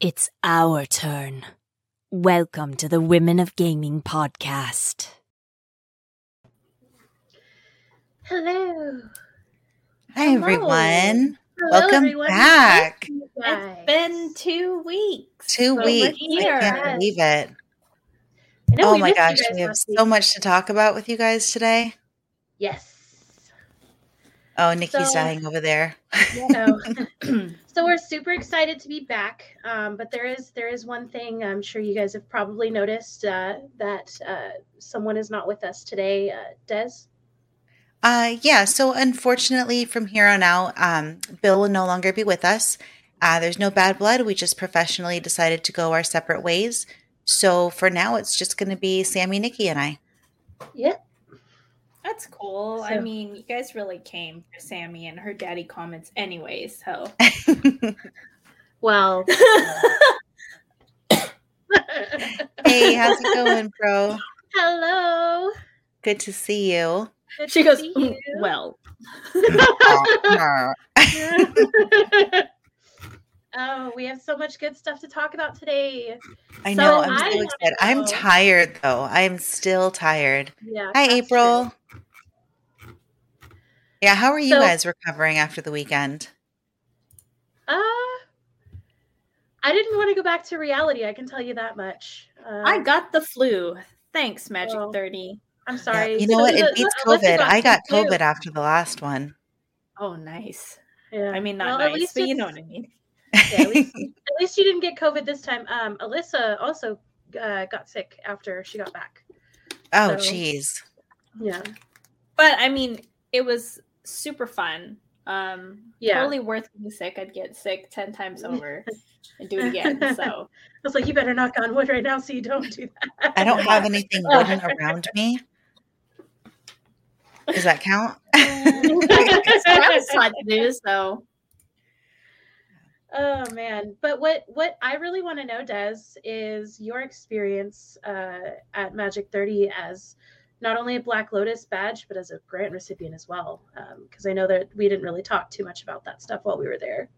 It's our turn. Welcome to the Women of Gaming podcast. Hello. Hi, Hello. everyone. Hello, Welcome everyone. back. It's been two weeks. Two Well, weeks. I can't believe it. Oh my gosh, we have so week. much to talk about with you guys today. Yes. Oh, Nikki's So- dying over there. So, so we're super excited to be back. Um, but there is there is one thing I'm sure you guys have probably noticed uh, that uh, someone is not with us today. Uh, Des. Uh, yeah, so unfortunately, from here on out, um, Bill will no longer be with us. Uh, there's no bad blood. We just professionally decided to go our separate ways. So for now, it's just going to be Sammy, Nikki, and I. Yep. That's cool. So- I mean, you guys really came for Sammy and her daddy comments anyway, so. Well. hey, how's it going, bro? Hello. Good to see you. Good she goes, "Mm, you. well. oh, we have so much good stuff to talk about today. I So know. I'm I so wanna excited. I'm tired though. I'm still tired. Yeah. Hi, that's April. Yeah, how are you So- guys recovering after the weekend? true. Uh, I didn't want to go back to reality. I can tell you that much. Uh, I got the flu. Thanks, Magic Oh. 30. I'm Yeah, sorry. you know what? It Alyssa- beats Alyssa COVID. I got sick, too. COVID after the last one. Oh, nice. Yeah. I mean, not Well, at nice, least but you know what I mean. Yeah, at least, at least you didn't get COVID this time. Um, Alyssa also uh, got sick after she got back. oh, So- jeez. Yeah. But I mean, it was super fun. Um, Yeah. Totally worth being sick. I'd get sick 10 times over and do it again. So, I was like, you better knock on wood right now so you don't do that. I don't have anything wooden around me. Does that count? it's Travis had to do, so. Oh man! But what what I really want to know, Des, is your experience uh, at Magic Thirty as not only a Black Lotus badge, but as a grant recipient as well. Because I know that we didn't really talk too much about that stuff while we were there.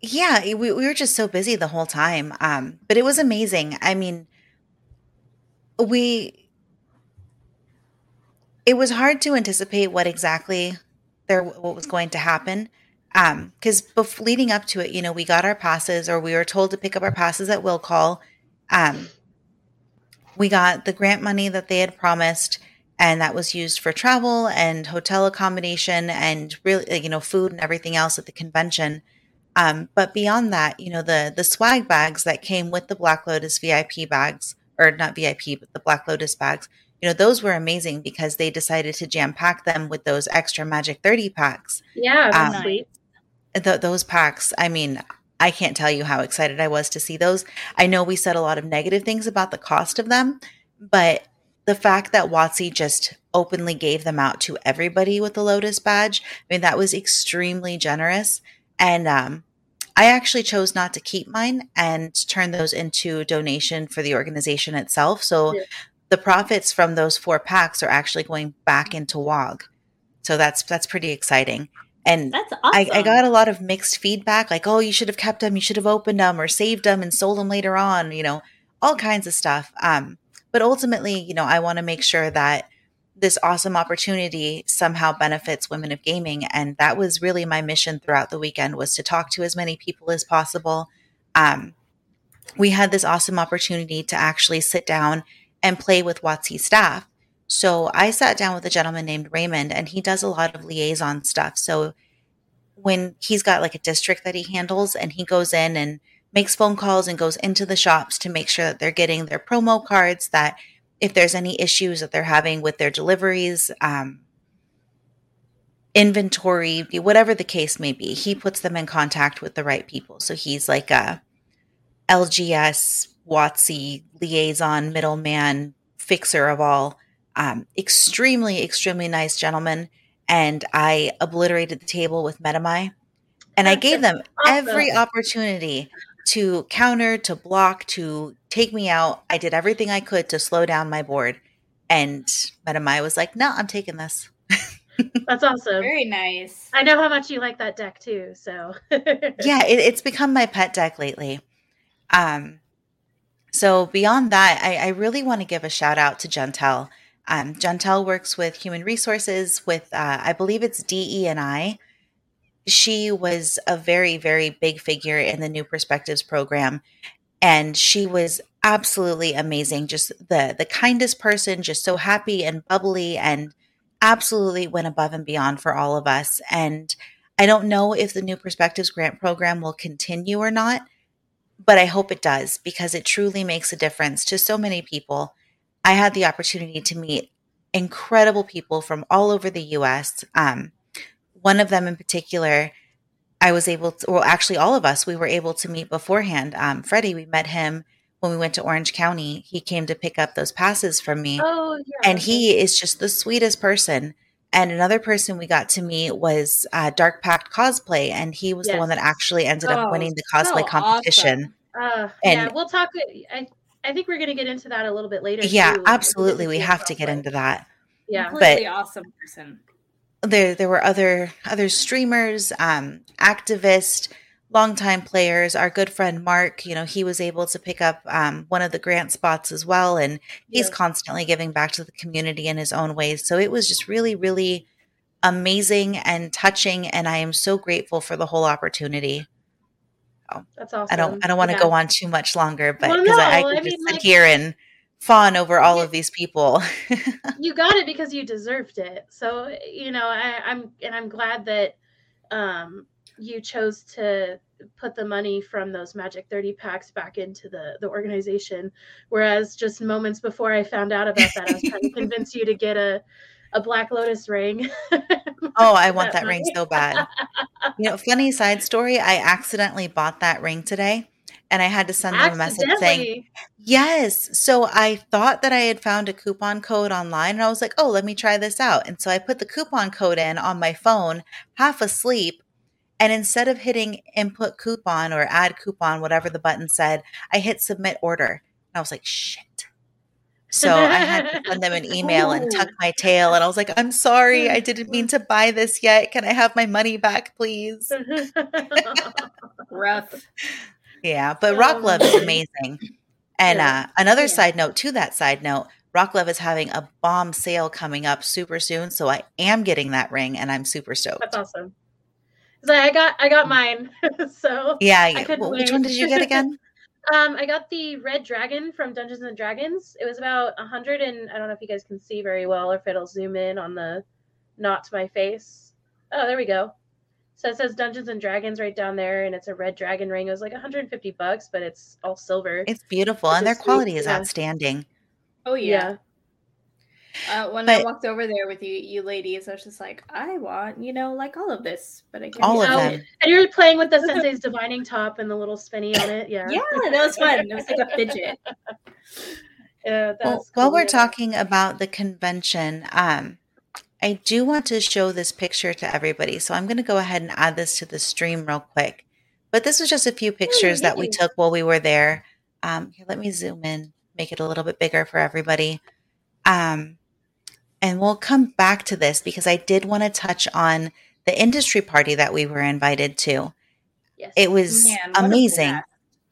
Yeah, we, we were just so busy the whole time. Um, but it was amazing. I mean, we it was hard to anticipate what exactly there what was going to happen. Um, because bef- leading up to it, you know, we got our passes, or we were told to pick up our passes at will call. Um, we got the grant money that they had promised, and that was used for travel and hotel accommodation and really, you know, food and everything else at the convention. Um, but beyond that, you know, the the swag bags that came with the Black Lotus VIP bags, or not VIP, but the Black Lotus bags, you know, those were amazing because they decided to jam pack them with those extra Magic 30 packs. Yeah, Um, sweet. Th- those packs, I mean, I can't tell you how excited I was to see those. I know we said a lot of negative things about the cost of them, but the fact that WotC just openly gave them out to everybody with the Lotus badge, I mean, that was extremely generous. And um, I actually chose not to keep mine and turn those into donation for the organization itself. So Yeah. the profits from those four packs are actually going back into WOG. So that's that's pretty exciting. And That's awesome. I, I got a lot of mixed feedback, like, oh, you should have kept them, you should have opened them or saved them and sold them later on, you know, all kinds of stuff. Um, but ultimately, you know, I want to make sure that this awesome opportunity somehow benefits women of gaming. And that was really my mission throughout the weekend was to talk to as many people as possible. Um, we had this awesome opportunity to actually sit down and play with WotC staff. So I sat down with a gentleman named Raymond, and he does a lot of liaison stuff. So when he's got like a district that he handles, and he goes in and makes phone calls and goes into the shops to make sure that they're getting their promo cards, that if there's any issues that they're having with their deliveries, um, inventory, whatever the case may be, he puts them in contact with the right people. So he's like a LGS, WotC liaison, middleman, fixer of all. Um, extremely, extremely nice gentleman. And I obliterated the table with Metamai. And I gave them every opportunity to counter, to block, to take me out. I did everything I could to slow down my board. And Metamai was like, no, I'm taking this. That's awesome. Very nice. I know how much you like that deck too. So yeah, it, it's become my pet deck lately. Um, so beyond that, I, I really want to give a shout out to Gentel. Um, works with human resources with, uh, I believe it's DE and I. She was a very, very big figure in the New Perspectives program, and she was absolutely amazing. Just the the kindest person, just so happy and bubbly, and absolutely went above and beyond for all of us. And I don't know if the New Perspectives Grant Program will continue or not, but I hope it does because it truly makes a difference to so many people. I had the opportunity to meet incredible people from all over the US. Um, one of them in particular, I was able to, well, actually, all of us, we were able to meet beforehand. Um, Freddie, we met him when we went to Orange County. He came to pick up those passes from me. Oh yeah. And he is just the sweetest person. And another person we got to meet was uh, Dark Pact Cosplay, and he was the one that actually ended up Oh, winning the so cosplay competition. Uh, yeah, and- we'll talk. I I think we're gonna get into that a little bit later. Yeah, too, absolutely. We have to get into that. Yeah. Completely awesome person. There, there were other other streamers, um, activists, longtime players. Our good friend Mark, you know, he was able to pick up um, one of the grant spots as well, and he's Yeah. constantly giving back to the community in his own ways. So it was just really, really amazing and touching, and I am so grateful for the whole opportunity. That's awesome. I don't, I don't want to Yeah. go on too much longer, but Well, because I, I no, I just mean, sit like- here and fawn over all Yeah. of these people. you got it because you deserved it. So you know, I, I'm and I'm glad that um, you chose to put the money from those Magic 30 packs back into the the organization. Whereas just moments before I found out about that, I was trying to convince you to get a a Black Lotus ring. Oh, I want That that ring so bad. You know, funny side story, I accidentally bought that ring today and I had to send them a message saying, Yes. So I thought that I had found a coupon code online and I was like, oh, let me try this out. And so I put the coupon code in on my phone, half asleep. And instead of hitting input coupon or add coupon, whatever the button said, I hit submit order. And I was like, shit. So I had to send them an email and tuck my tail. And I was like, I'm sorry. I didn't mean to buy this yet. Can I have my money back, please? Rough. Yeah, but Rock Um, Love is amazing. And uh, another Yeah. side note to that side note, Rock Love is having a bomb sale coming up super soon, so I am getting that ring, and I'm super stoked. That's awesome. So I got I got mine. so Yeah, yeah. Well, which one did you get again? Um, I got the red dragon from Dungeons and Dragons. It was about a hundred and I don't know if you guys can see very well or if it'll zoom in on the not to my face. Oh, there we go. So it says Dungeons and Dragons right down there, and it's a red dragon ring. It was like 150 bucks, but it's all silver. It's beautiful, Which and their sweet, quality is yeah. outstanding. Oh yeah. Uh, when But- I walked over there with you, you ladies, I was just like, I want, you know, like all of this, but I can't. All of Oh, them. And you were playing with the Sensei's divining top and the little spinny on it. Yeah. Yeah, that was fun. It was like a fidget. Yeah, Well, was while we're talking about the convention, um, I do want to show this picture to everybody. So I'm going to go ahead and add this to the stream real quick. But this was just a few pictures that we took while we were there. Um, here, let me zoom in, make it a little bit bigger for everybody. Um, and we'll come back to this because I did want to touch on the industry party that we were invited to. Yes. It was Man, amazing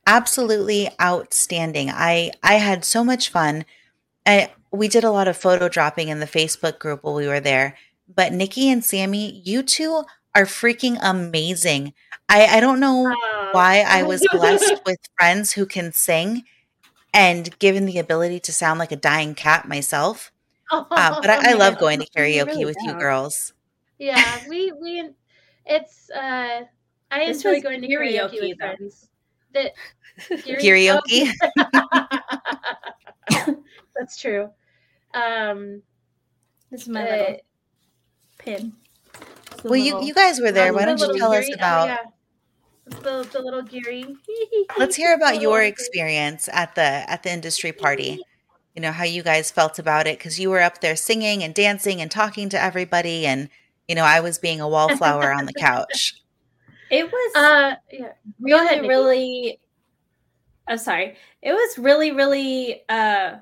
absolutely outstanding. I I had so much fun. I we did a lot of photo dropping in the Facebook group while we were there. But Nikki and Sammy, you two are freaking amazing. I I don't know why I was blessed with friends who can sing and given the ability to sound like a dying cat myself. Uh, but I, I love going to karaoke really with you don't. girls. Yeah, we we it's uh I This enjoy going to karaoke, karaoke, with though. friends. That Karaoke. That's true. Um This is my uh, little pin. Well, you little- you guys were there. um, Why don't you little tell us Geary- oh, about yeah. the the little Geary. Let's hear about your experience at the at the industry party. You know how you guys felt about it because you were up there singing and dancing and talking to everybody, and you know I was being a wallflower on the couch. It was Uh yeah. really, ahead, really. I'm sorry. It was really, really uh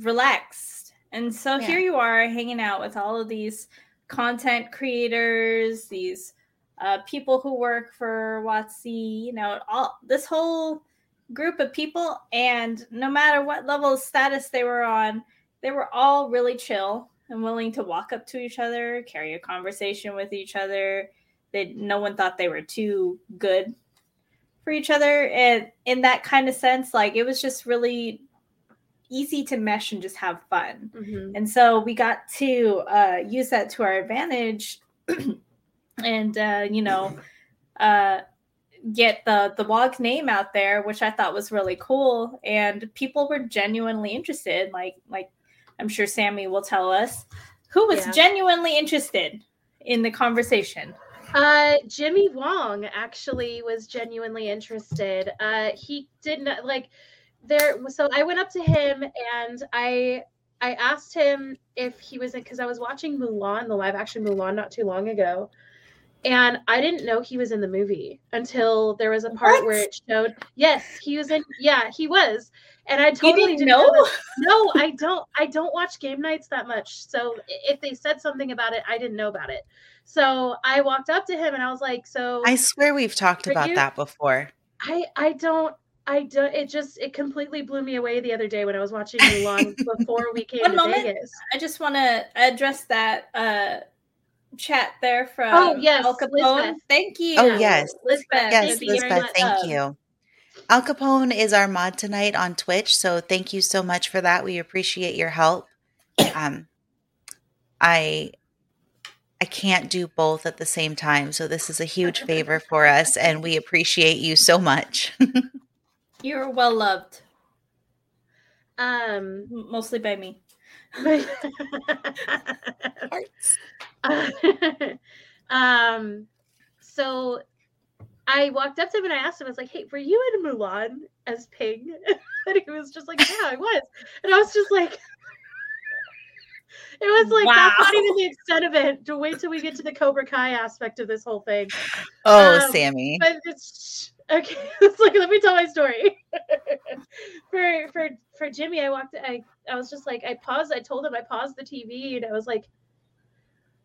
relaxed, and so Yeah. here you are hanging out with all of these content creators, these uh, people who work for WotC, you know, all this whole group of people. And no matter what level of status they were on, they were all really chill and willing to walk up to each other, carry a conversation with each other. They, no one thought they were too good for each other. And in that kind of sense, like it was just really easy to mesh and just have fun. Mm-hmm. And so we got to uh, use that to our advantage and, uh, you know, uh, get the the WOG name out there, which I thought was really cool. And people were genuinely interested. Like like I'm sure Sammy will tell us who was yeah. genuinely interested in the conversation. Uh, Jimmy Wong actually was genuinely interested. Uh, he didn't like there. So I went up to him and I I asked him if he was because I was watching Mulan, the live action Mulan, not too long ago, and I didn't know he was in the movie until there was a part what? where it showed. Yes, he was in. Yeah, he was. And I totally you didn't, didn't know. know no, I don't. I don't watch Game Knights that much. So if they said something about it, I didn't know about it. So I walked up to him and I was like, "So." I swear we've talked about you? that before. I I don't. I don't. It just it completely blew me away the other day when I was watching Mulan before we came One to moment. Vegas. I just want to address that. uh chat there from oh yes Al Capone. Lisbeth. Thank you. Oh yes, Lisbeth. Yes, thank Lisbeth. Thank you. Al Capone is our mod tonight on Twitch, so thank you so much for that. We appreciate your help. Um, I I can't do both at the same time, so this is a huge favor for us, and we appreciate you so much. You're well loved. Um, mostly by me. Hearts. um, so I walked up to him and I asked him, I was like, hey, were you in Mulan as Ping? and he was just like, yeah, I was. And I was just like, it was like, wow. that's not even the extent of it. To wait till we get to the Cobra Kai aspect of this whole thing. Oh, um, Sammy. But it's okay. It's like, let me tell my story. for for for Jimmy, I walked I I was just like, I paused, I told him I paused the TV and I was like,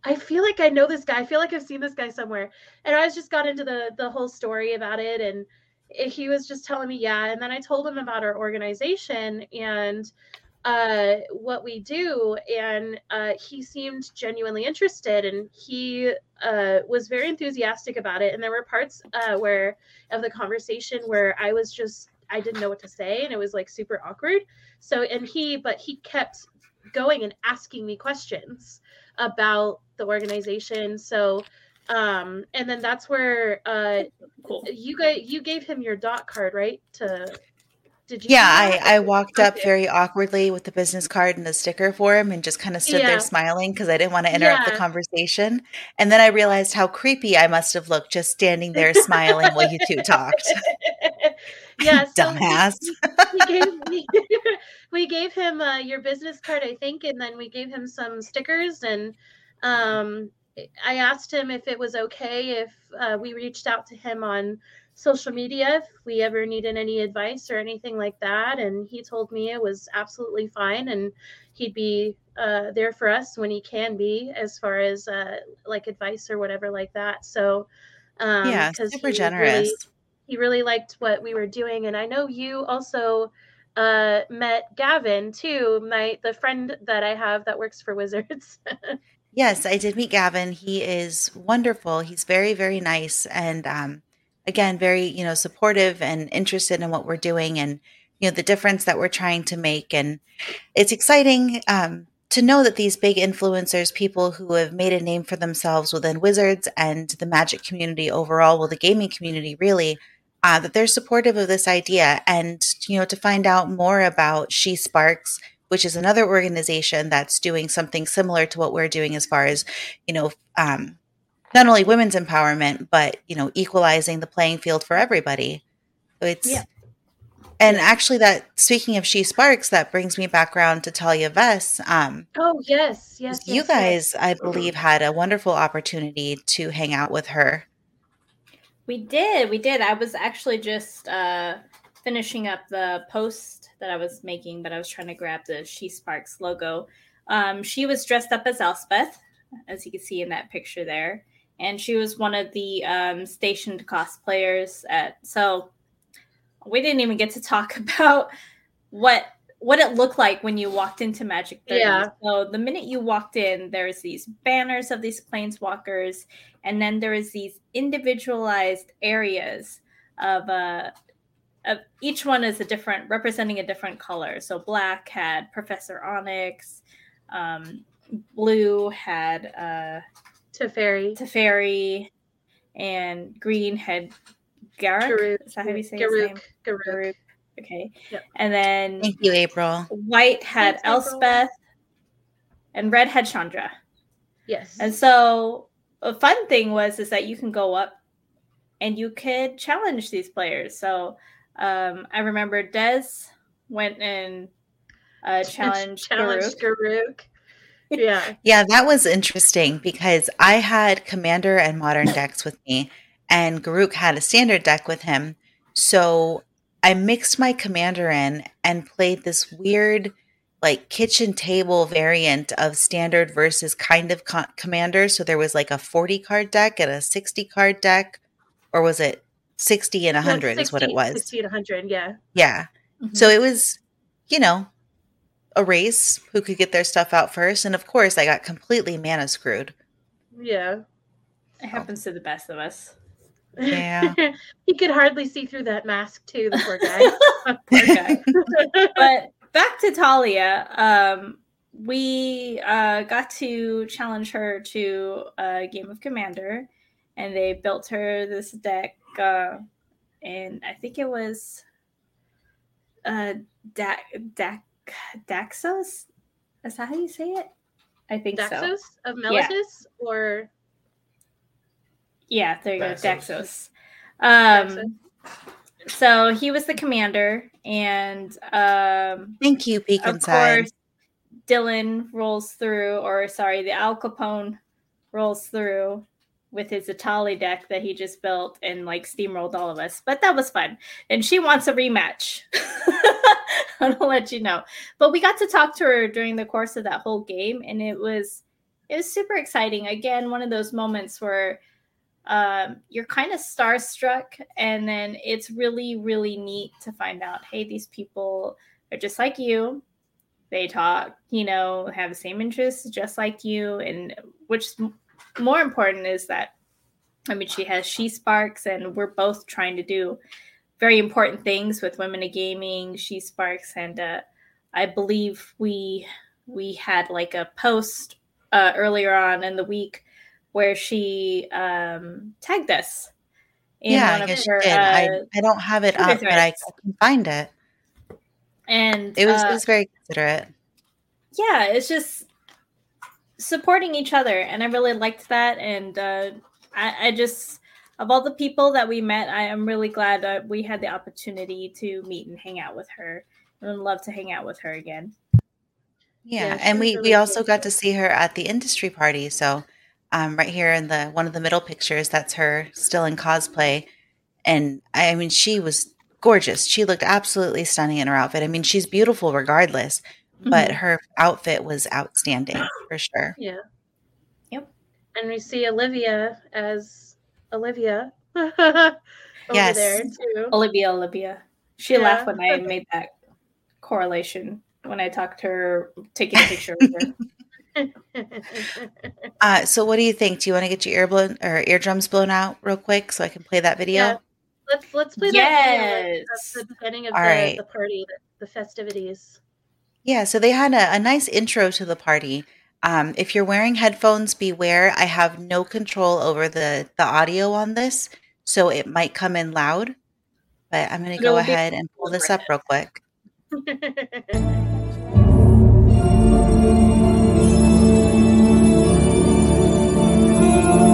I feel like I know this guy. I feel like I've seen this guy somewhere. And I was just got into the the whole story about it and he was just telling me yeah and then I told him about our organization and uh, what we do and uh, he seemed genuinely interested and he uh, was very enthusiastic about it and there were parts uh, where of the conversation where I was just I didn't know what to say and it was like super awkward so and he but he kept going and asking me questions about the organization. So um and then that's where uh cool. you got you gave him your dot card right to did you yeah i i walked okay. up very awkwardly with the business card and the sticker for him and just kind of stood yeah. there smiling because i didn't want to interrupt yeah. the conversation and then i realized how creepy i must have looked just standing there smiling while you two talked yeah so dumbass we, we, gave, we, we gave him uh, your business card i think and then we gave him some stickers and um, I asked him if it was okay if uh, we reached out to him on social media if we ever needed any advice or anything like that. And he told me it was absolutely fine and he'd be uh, there for us when he can be as far as uh, like advice or whatever like that. So, um, yeah, super generous. Really, he really liked what we were doing. And I know you also uh, met Gavin too, my the friend that I have that works for Wizards. Yes, I did meet Gavin. He is wonderful. He's very, very nice, and um, again, very you know supportive and interested in what we're doing, and you know the difference that we're trying to make. And it's exciting um, to know that these big influencers, people who have made a name for themselves within Wizards and the Magic community overall, well, the gaming community really, uh, that they're supportive of this idea, and you know to find out more about She Sparks which is another organization that's doing something similar to what we're doing as far as, you know, um, not only women's empowerment, but, you know, equalizing the playing field for everybody. It's, yeah. And actually, that speaking of She Sparks, that brings me back around to Talia Vess. Um, oh yes, yes. You yes, guys, yes. I believe, had a wonderful opportunity to hang out with her. We did, we did. I was actually just uh, finishing up the post that I was making, but I was trying to grab the She Sparks logo. Um, she was dressed up as Elspeth, as you can see in that picture there. And she was one of the um, stationed cosplayers at. So we didn't even get to talk about what what it looked like when you walked into Magic 30. Yeah. So the minute you walked in, there's these banners of these planeswalkers, and then there is these individualized areas of uh of each one is a different representing a different color. So black had Professor Onyx, um, blue had uh Teferi. Teferi, and green had Garruk. Garuk. Is that how you say his name? Garruk. Garruk. Garruk. Okay. Yep. And then Thank you, April. white had Thanks, April. Elspeth, and red had Chandra. Yes. And so a fun thing was is that you can go up and you could challenge these players. So um, I remember Des went and uh, challenged Challenge Garruk. Garruk. Yeah. Yeah, that was interesting because I had Commander and Modern decks with me, and Garruk had a standard deck with him. So I mixed my Commander in and played this weird, like kitchen table variant of standard versus kind of co- Commander. So there was like a 40 card deck and a 60 card deck, or was it 60 and 100 is what it was? 60 and 100, yeah. Yeah. Mhm. So it was, you know, a race who could get their stuff out first. And of course, I got completely mana screwed. Yeah. it happens to the best of us. Yeah. he could hardly see through that mask too, the poor guy. Poor guy. but back to Talia, um, we uh, got to challenge her to a game of Commander, and they built her this deck, uh, and I think it was uh, da- da- Daxos. Is that how you say it? I think so. Daxos of Meletis or Yeah, there you go, Daxos. Daxos. Um, so he was the commander, and um, Thank you, Peek of Inside. course, Dylan rolls through, or sorry, the Al Capone rolls through with his Atali deck that he just built and like steamrolled all of us. But that was fun. And she wants a rematch. I'll let you know. But we got to talk to her during the course of that whole game, and it was it was super exciting. Again, one of those moments where um, you're kind of starstruck, and then it's really, really neat to find out, hey, these people are just like you. They talk, you know, have the same interests just like you, and which more important is that, I mean, she has she sparks, and we're both trying to do very important things with women in gaming. She sparks, and uh, I believe we we had like a post uh, earlier on in the week where she um, tagged us. in yeah, one I of guess her, did. I, uh, I don't have it up, but I. I can find it. and It was uh, it was very considerate. yeah, it's just supporting each other, and I really liked that. And uh, I, I just, of all the people that we met, I am really glad that we had the opportunity to meet and hang out with her. I would love to hang out with her again. Yeah, yeah, and we really we also got to see her at the industry party. So, um, right here in the one of the middle pictures, that's her still in cosplay, and I mean she was gorgeous. She looked absolutely stunning in her outfit. I mean she's beautiful regardless, but Mhm. her outfit was outstanding for sure. yeah. Yep. And we see Olivia as Olivia over Yes. there too. Olivia, Olivia, she Yeah. laughed when I made that correlation when I talked to her taking a picture of her. Uh, so what do you think? Do you want to get your ear blown or eardrums blown out real quick so I can play that video? Yeah. let's let's play that video Yes. at the beginning of the, right. the party, the, the festivities. Yeah, so they had a, a nice intro to the party. Um, if you're wearing headphones, beware. I have no control over the the audio on this, so it might come in loud. But I'm going to go ahead and pull this up real quick.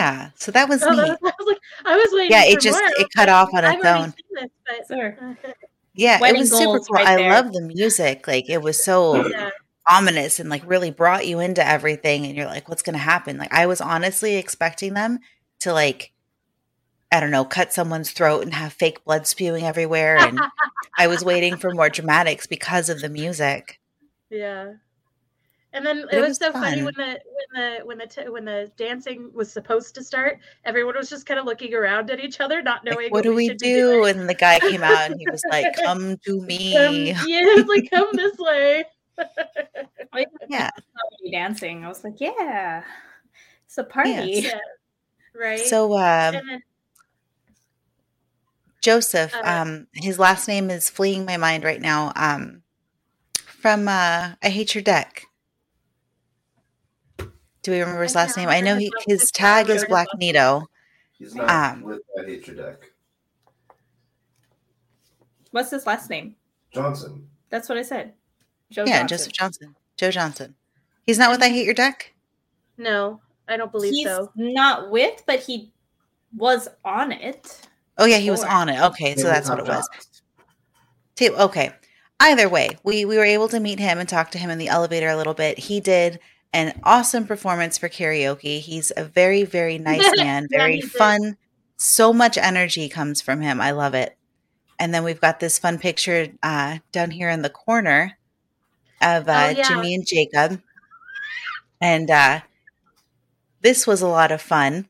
Yeah, so that was Oh, neat. I was like, I was waiting. Yeah, it for just more. it cut off on I've its already own. seen this, but Sure. Yeah, it was super cool. right I love the music. Like it was so yeah, ominous and like really brought you into everything and you're like what's going to happen? Like I was honestly expecting them to like I don't know, cut someone's throat and have fake blood spewing everywhere and I was waiting for more dramatics because of the music. yeah. And then it it was, was so funny when the when the when the t- when the dancing was supposed to start. Everyone was just kind of looking around at each other, not knowing Like, what do we should be do? And the guy came out and he was like, "Come to Um, me." yeah, it's like come this way. Yeah. Dancing. I was like, yeah, it's a party. Yes. Yeah, right. So um then Joseph, Uh, um, his last name is fleeing my mind right now. Um, from uh, I Hate Your Deck. Do we remember his last name? I know he, his last his name. tag is Black Nito. He's not Um, with I Hate Your Deck. What's his last name? Johnson. That's what I said. Joe yeah, Johnson. Joseph Johnson. Joe Johnson. He's not with I Hate Your Deck. no, I don't believe He's so. not with, but he was on it. Oh yeah, he was on it. Okay, so that's what it was. jobs. Okay. Either way, we we were able to meet him and talk to him in the elevator a little bit. He did an awesome performance for karaoke. He's a very very nice man, Yeah, very did. fun. So much energy comes from him. I love it. And then we've got this fun picture uh, down here in the corner of uh, Oh, yeah. Jimmy and Jacob, and uh, this was a lot of fun.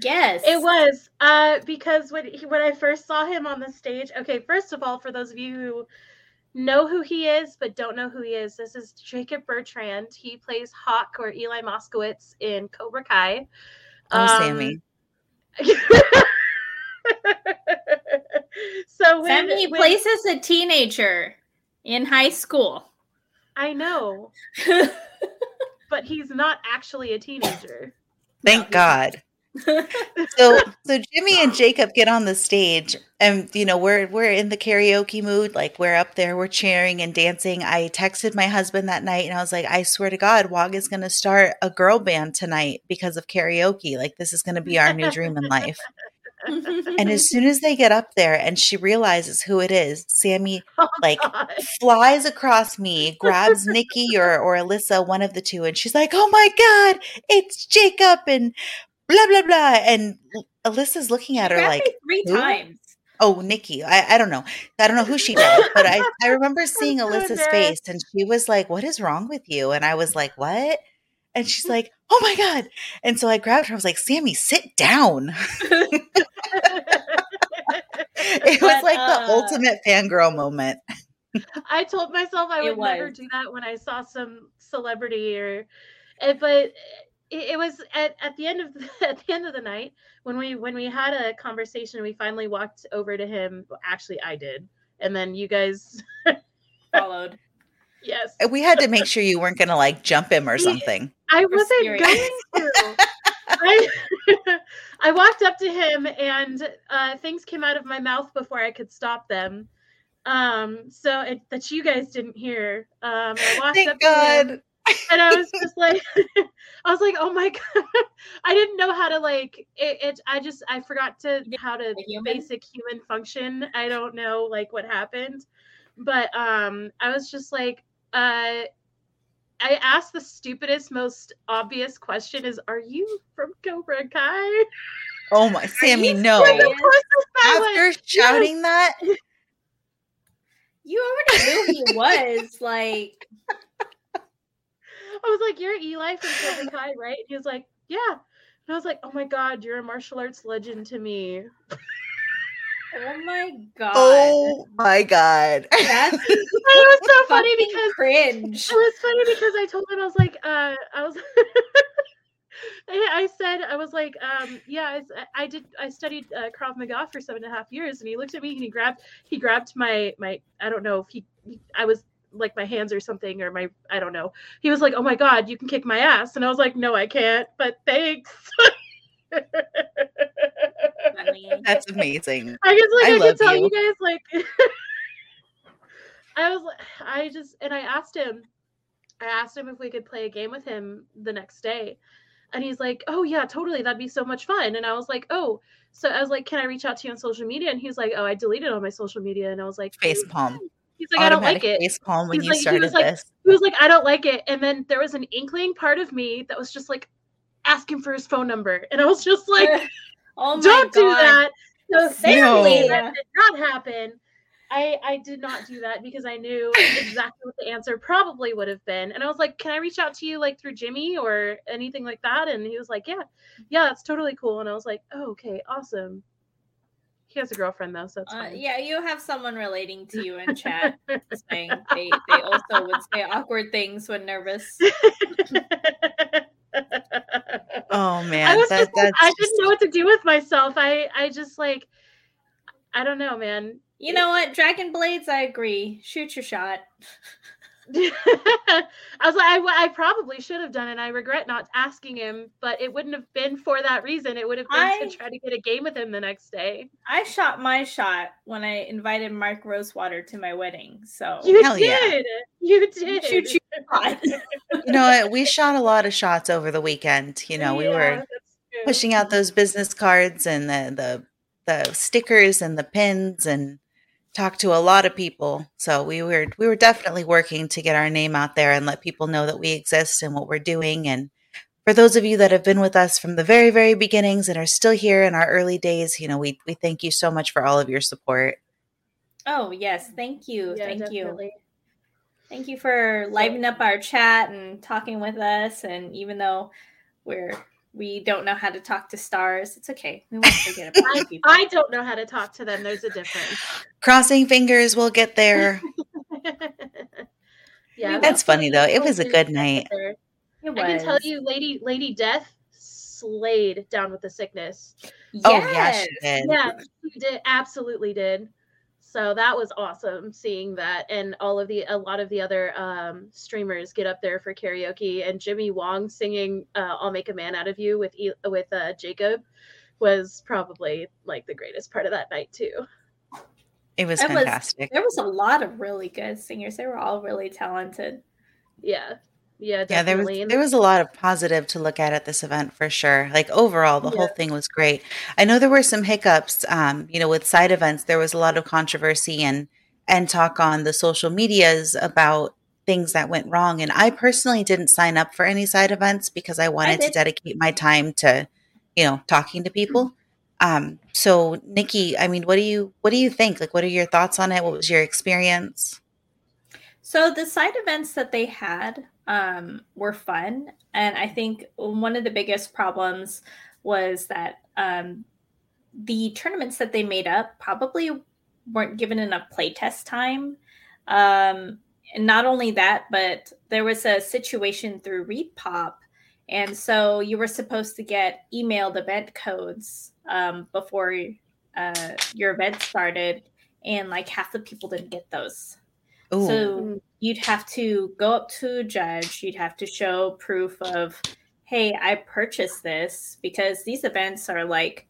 Yes. It was uh, because when he, when I first saw him on the stage. Okay, first of all, for those of you who know who he is but don't know who he is, this is Jacob Bertrand. He plays Hawk or Eli Moskowitz in Cobra Kai. Oh, Um, Sammy. so when, Sammy when- plays as a teenager in high school. I know, but he's not actually a teenager. Thank God. So so Jimmy and Jacob get on the stage and you know we're we're in the karaoke mood like we're up there we're cheering and dancing I texted my husband that night and I was like I swear to god Wog is going to start a girl band tonight because of karaoke like this is going to be our new dream in life and as soon as they get up there and she realizes who it is Sammy Oh, like God. flies across me, grabs Nikki or or Alyssa, one of the two, and she's like, "Oh my god, it's Jacob!" and blah blah blah. And Alyssa's looking at her like, three who? times. "Oh, Nikki, I, I don't know, I don't know who she did, but I I remember seeing so Alyssa's face, and she was like, "What is wrong with you?" And I was like, "What?" And she's like, "Oh my god!" And so I grabbed her. I was like, "Sammy, sit down." it was But, like uh, the ultimate fangirl moment. I told myself I would never do that when I saw some celebrity or, eh, but it, it was at, at the end of the, at the end of the night when we when we had a conversation. We finally walked over to him. Actually, I did, and then you guys, Followed. yes, We had to make sure you weren't going to like jump him or something. I wasn't serious. going to. I, I walked up to him and uh, things came out of my mouth before I could stop them. Um, so it, that you guys didn't hear. Um, I walked Thank up to him God. And I was just like, I was like, oh my god, I didn't know how to like it. it I just I forgot to how to human? basic human function. I don't know like what happened, but um, I was just like, uh. I asked the stupidest, most obvious question: "Is are you from Cobra Kai?" Oh my, Sammy, no. And of serious? course, went, After shouting that, You already knew he was like. I was like, "You're Eli from Cobra Kai, right?" And he was like, "Yeah." And I was like, "Oh my god, you're a martial arts legend to me." Oh my god. oh my God. That's And it was so funny because cringe. it was funny because I told him I was like, uh, I was, I I said I was like, um, yeah, I did, I studied uh, Krav Maga for seven and a half years, and he looked at me and he grabbed, he grabbed my my, I don't know if he, I was like my hands or something or my, I don't know. He was like, oh my god, you can kick my ass, and I was like, no, I can't, but thanks. That's amazing. I guess like I I, love could tell you. you guys like I was like I just and I asked him I asked him if we could play a game with him the next day. and he's like, "Oh yeah, totally. That'd be so much fun." And I was like, "Oh." So I was like, "Can I reach out to you on social media?" And he's like, "Oh, I deleted all my social media." And I was like, Face palm. He's like, "I don't like it." Face palm when He's you like- he started was like- this. He was like, "I don't like it." And then there was an inkling part of me that was just like asking for his phone number, and I was just like, oh "Don't do that." So No. thankfully, that did not happen. I I did not do that because I knew exactly what the answer probably would have been, and I was like, "Can I reach out to you like through Jimmy or anything like that?" And he was like, "Yeah, yeah, that's totally cool." And I was like, "Oh, okay, awesome." He has a girlfriend though, so that's Uh, fine. yeah, you have someone relating to you in chat saying they, they also would say awkward things when nervous. Oh man, I was that, just, that's I just- didn't know what to do with myself. I I just like I don't know, man. You know what? Dragon Blades, I agree. Shoot your shot. I was like, I, I probably should have done it. I regret not asking him, but it wouldn't have been for that reason. It would have been I- to try to get a game with him the next day. I shot my shot when I invited Mark Rosewater to my wedding. So You Hell yeah. did. You did. shoot your shot. you know what? We shot a lot of shots over the weekend. You know, we Yeah, were pushing out those business cards and the the the stickers and the pins and talked to a lot of people. So we were we were definitely working to get our name out there and let people know that we exist and what we're doing. And for those of you that have been with us from the very very beginnings and are still here in our early days, you know, we we thank you so much for all of your support. oh yes, thank you, Yeah, thank you, thank you for livening up our chat and talking with us. And even though we're we don't know how to talk to stars, it's okay. We won't forget about I, you people. I don't know how to talk to them. There's a difference. Crossing fingers, we'll get there. yeah, That's funny though. It was a good night. I can tell you, Lady Lady Death slayed down with the sickness. Oh yeah, she did. Yeah, she did absolutely did. So that was awesome seeing that, and all of the a lot of the other um, streamers get up there for karaoke, and Jimmy Wong singing uh, "I'll Make a Man Out of You" with E- with uh, Jacob was probably like the greatest part of that night too. It was It was- fantastic. There was a lot of really good singers. They were all really talented. Yeah, yeah, Yeah, there was there was a lot of positive to look at at this event for sure. Like overall, the whole thing was great. I know there were some hiccups. Um, you know, with side events, there was a lot of controversy and and talk on the social medias about things that went wrong. And I personally didn't sign up for any side events because I wanted to dedicate my time to, you know, talking to people. Um, so Nikki, I mean, what do you what do you think? Like, what are your thoughts on it? What was your experience? So the side events that they had um, were fun, and I think one of the biggest problems was that um, the tournaments that they made up probably weren't given enough playtest time. Um, and not only that, but there was a situation through ReedPop, and so you were supposed to get emailed event codes um, before uh, your event started, and like half the people didn't get those. Ooh, So you'd have to go up to a judge, you'd have to show proof of, hey, I purchased this because these events are like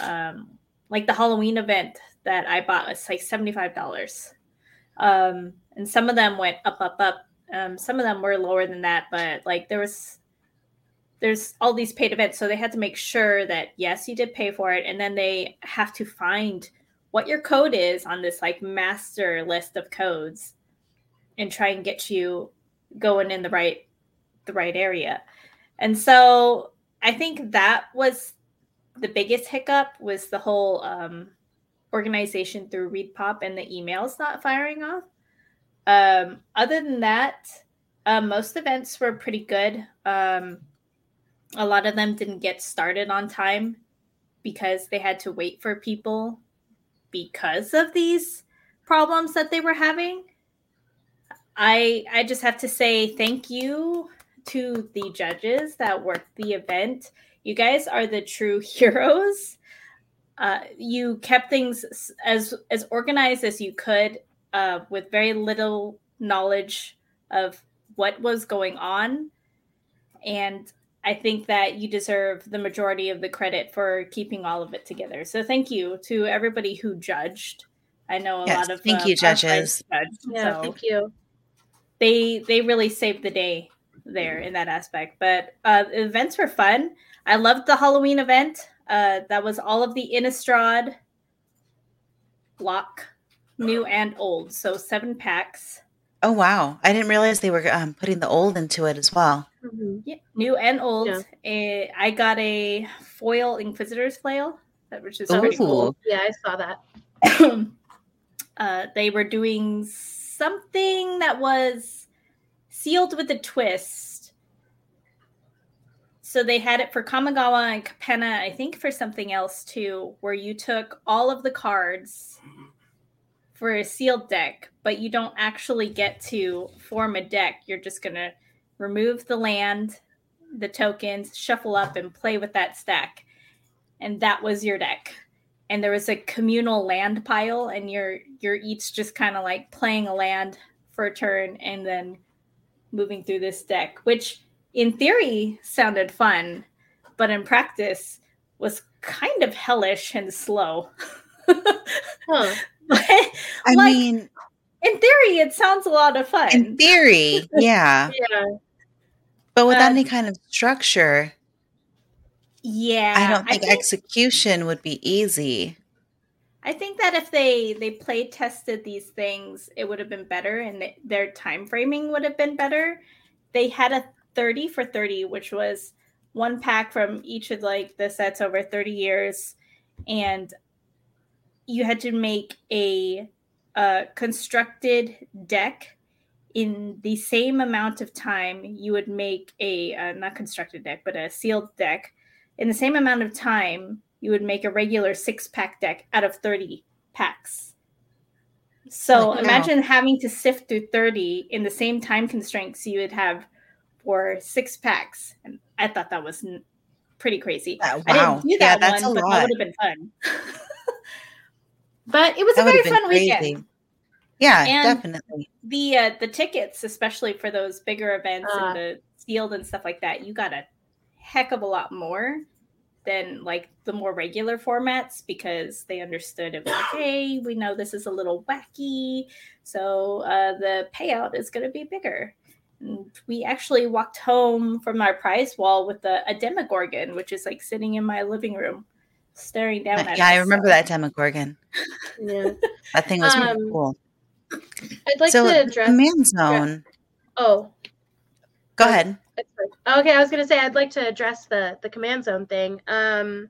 um like the Halloween event that I bought was like $75. Um and some of them went up, up, up. Um some of them were lower than that, but like there was there's all these paid events. So they had to make sure that yes, you did pay for it, and then they have to find what your code is on this like master list of codes and try and get you going in the right the right area. And so I think that was the biggest hiccup was the whole um, organization through ReedPop and the emails not firing off. Um, other than that, uh, most events were pretty good. Um, a lot of them didn't get started on time because they had to wait for people because of these problems that they were having. I I just have to say thank you to the judges that worked the event. You guys are the true heroes. Uh, you kept things as as organized as you could, uh, with very little knowledge of what was going on, and I think that you deserve the majority of the credit for keeping all of it together. So thank you to everybody who judged. I know a Yes, lot of thank uh, you, judges. judged, Yeah, so thank you. They they really saved the day there in that aspect. But uh, events were fun. I loved the Halloween event. Uh, that was all of the Innistrad block, new and old. So seven packs. Oh wow! I didn't realize they were um, putting the old into it as well. Mhm. Yeah, new and old. Yeah. Eh, I got a foil Inquisitor's flail, that- which is Ooh. pretty cool. Yeah, I saw that. uh, they were doing something that was sealed with a twist. So they had it for Kamigawa and Capenna, I think for something else too, where you took all of the cards for a sealed deck, but you don't actually get to form a deck. You're just going to remove the land, the tokens, shuffle up, and play with that stack. And that was your deck and there was a communal land pile and you're you're each just kind of like playing a land for a turn and then moving through this deck which in theory sounded fun but in practice was kind of hellish and slow Huh. but I Like- mean, in theory it sounds a lot of fun in theory, yeah, Yeah. but without Uh, any kind of structure, yeah I don't think, think, execution would be easy. I think that if they they play tested these things, it would have been better, and th- their time framing would have been better. They had a thirty for thirty, which was one pack from each of like the sets over thirty years, and you had to make a, uh constructed deck in the same amount of time you would make a uh, not constructed deck, but a sealed deck in the same amount of time you would make a regular six pack deck out of 30 packs. So Wow. imagine having to sift through 30 in the same time constraints you would have for six packs. And I thought that was pretty crazy. Uh, I didn't do Yeah, that that's one, a but lot. that would have been fun. but it was That a very fun crazy. weekend. Yeah, And- definitely. The uh, the tickets, especially for those bigger events Uh. and the sealed and stuff like that, you got a heck of a lot more than like the more regular formats because they understood it was like, hey, we know this is a little wacky, so uh, the payout is going to be bigger. And we actually walked home from our prize wall with a, a Demogorgon, which is like sitting in my living room, staring down at Yeah, I us. remember that Demogorgon. Yeah. That thing was really Um, cool. I'd like so to the address. command zone. Oh, Go Oh. ahead. Okay, I was gonna say I'd like to address the the command zone thing. Um,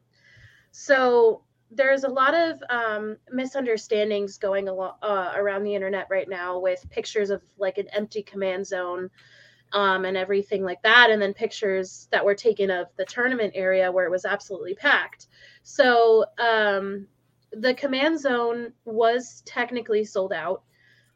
so there's a lot of um, misunderstandings going uh, around the internet right now with pictures of like an empty command zone um, and everything like that, and then pictures that were taken of the tournament area where it was absolutely packed. So um, the command zone was technically sold out.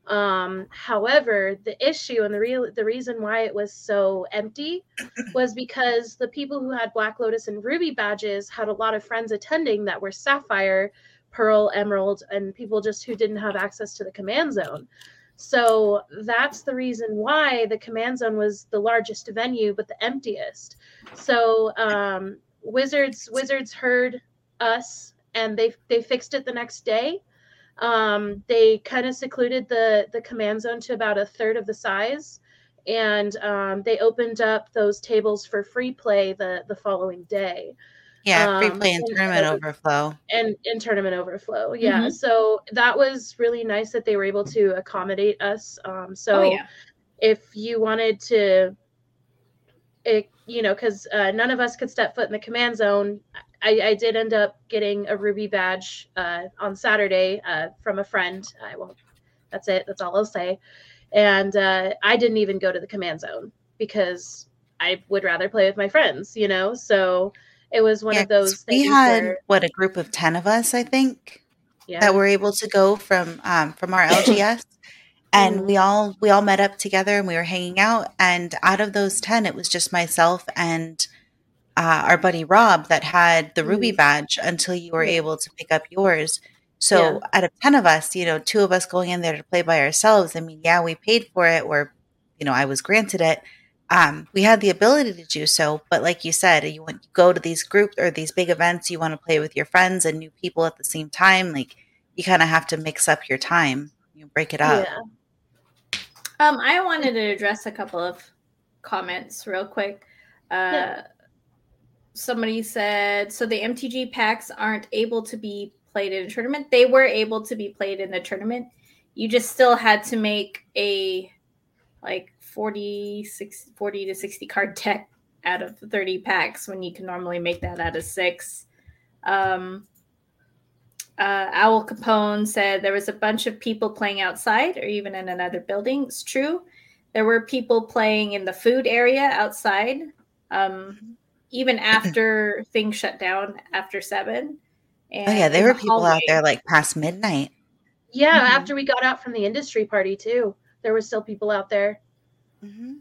Um, however, the issue and the real the reason why it was so empty was because the people who had Black Lotus and Ruby badges had a lot of friends attending that were Sapphire, Pearl, Emerald, and people just who didn't have access to the command zone. So that's the reason why the command zone was the largest venue but the emptiest. So um, Wizards Wizards heard us and they they fixed it the next day um, they kind of secluded the the command zone to about a third of the size and um, they opened up those tables for free play the the following day Yeah, free um, play and and tournament so- overflow. and in tournament overflow yeah Mhm. so that was really nice that they were able to accommodate us um, so oh yeah. if you wanted to it you know because uh, none of us could step foot in the command zone i, I did end up getting a ruby badge uh, on saturday uh, from a friend i won't that's it that's all i'll say and uh, i didn't even go to the command zone because i would rather play with my friends you know so it was one Yeah, of those. we had where, what a group of ten of us, I think, yeah that were able to go from um, from our LGS, and Mhm. we all we all met up together and we were hanging out. And out of those ten, it was just myself and uh, our buddy Rob that had the Ruby Mhm. badge until you were Yeah. able to pick up yours. So out of ten of us, you know, two of us going in there to play by ourselves. I mean, yeah, we paid for it, or you know, I was granted it. Um, we had the ability to do so, but like you said, you want to go to these groups or these big events, you want to play with your friends and new people at the same time. Like you kind of have to mix up your time, you break it up. yeah Um, I wanted to address a couple of comments real quick. Uh, Somebody said so the MTG packs aren't able to be played in a tournament. They were able to be played in the tournament. You just still had to make a like 40, 60, 40 to 60 card deck out of 30 packs when you can normally make that out of six. Um, uh, Owl Capone said there was a bunch of people playing outside or even in another building. It's true. There were people playing in the food area outside, um, even after things shut down after seven. oh yeah, there were the people out there like past midnight. Yeah, Mhm. after we got out from the industry party too, there were still people out there. Mhm.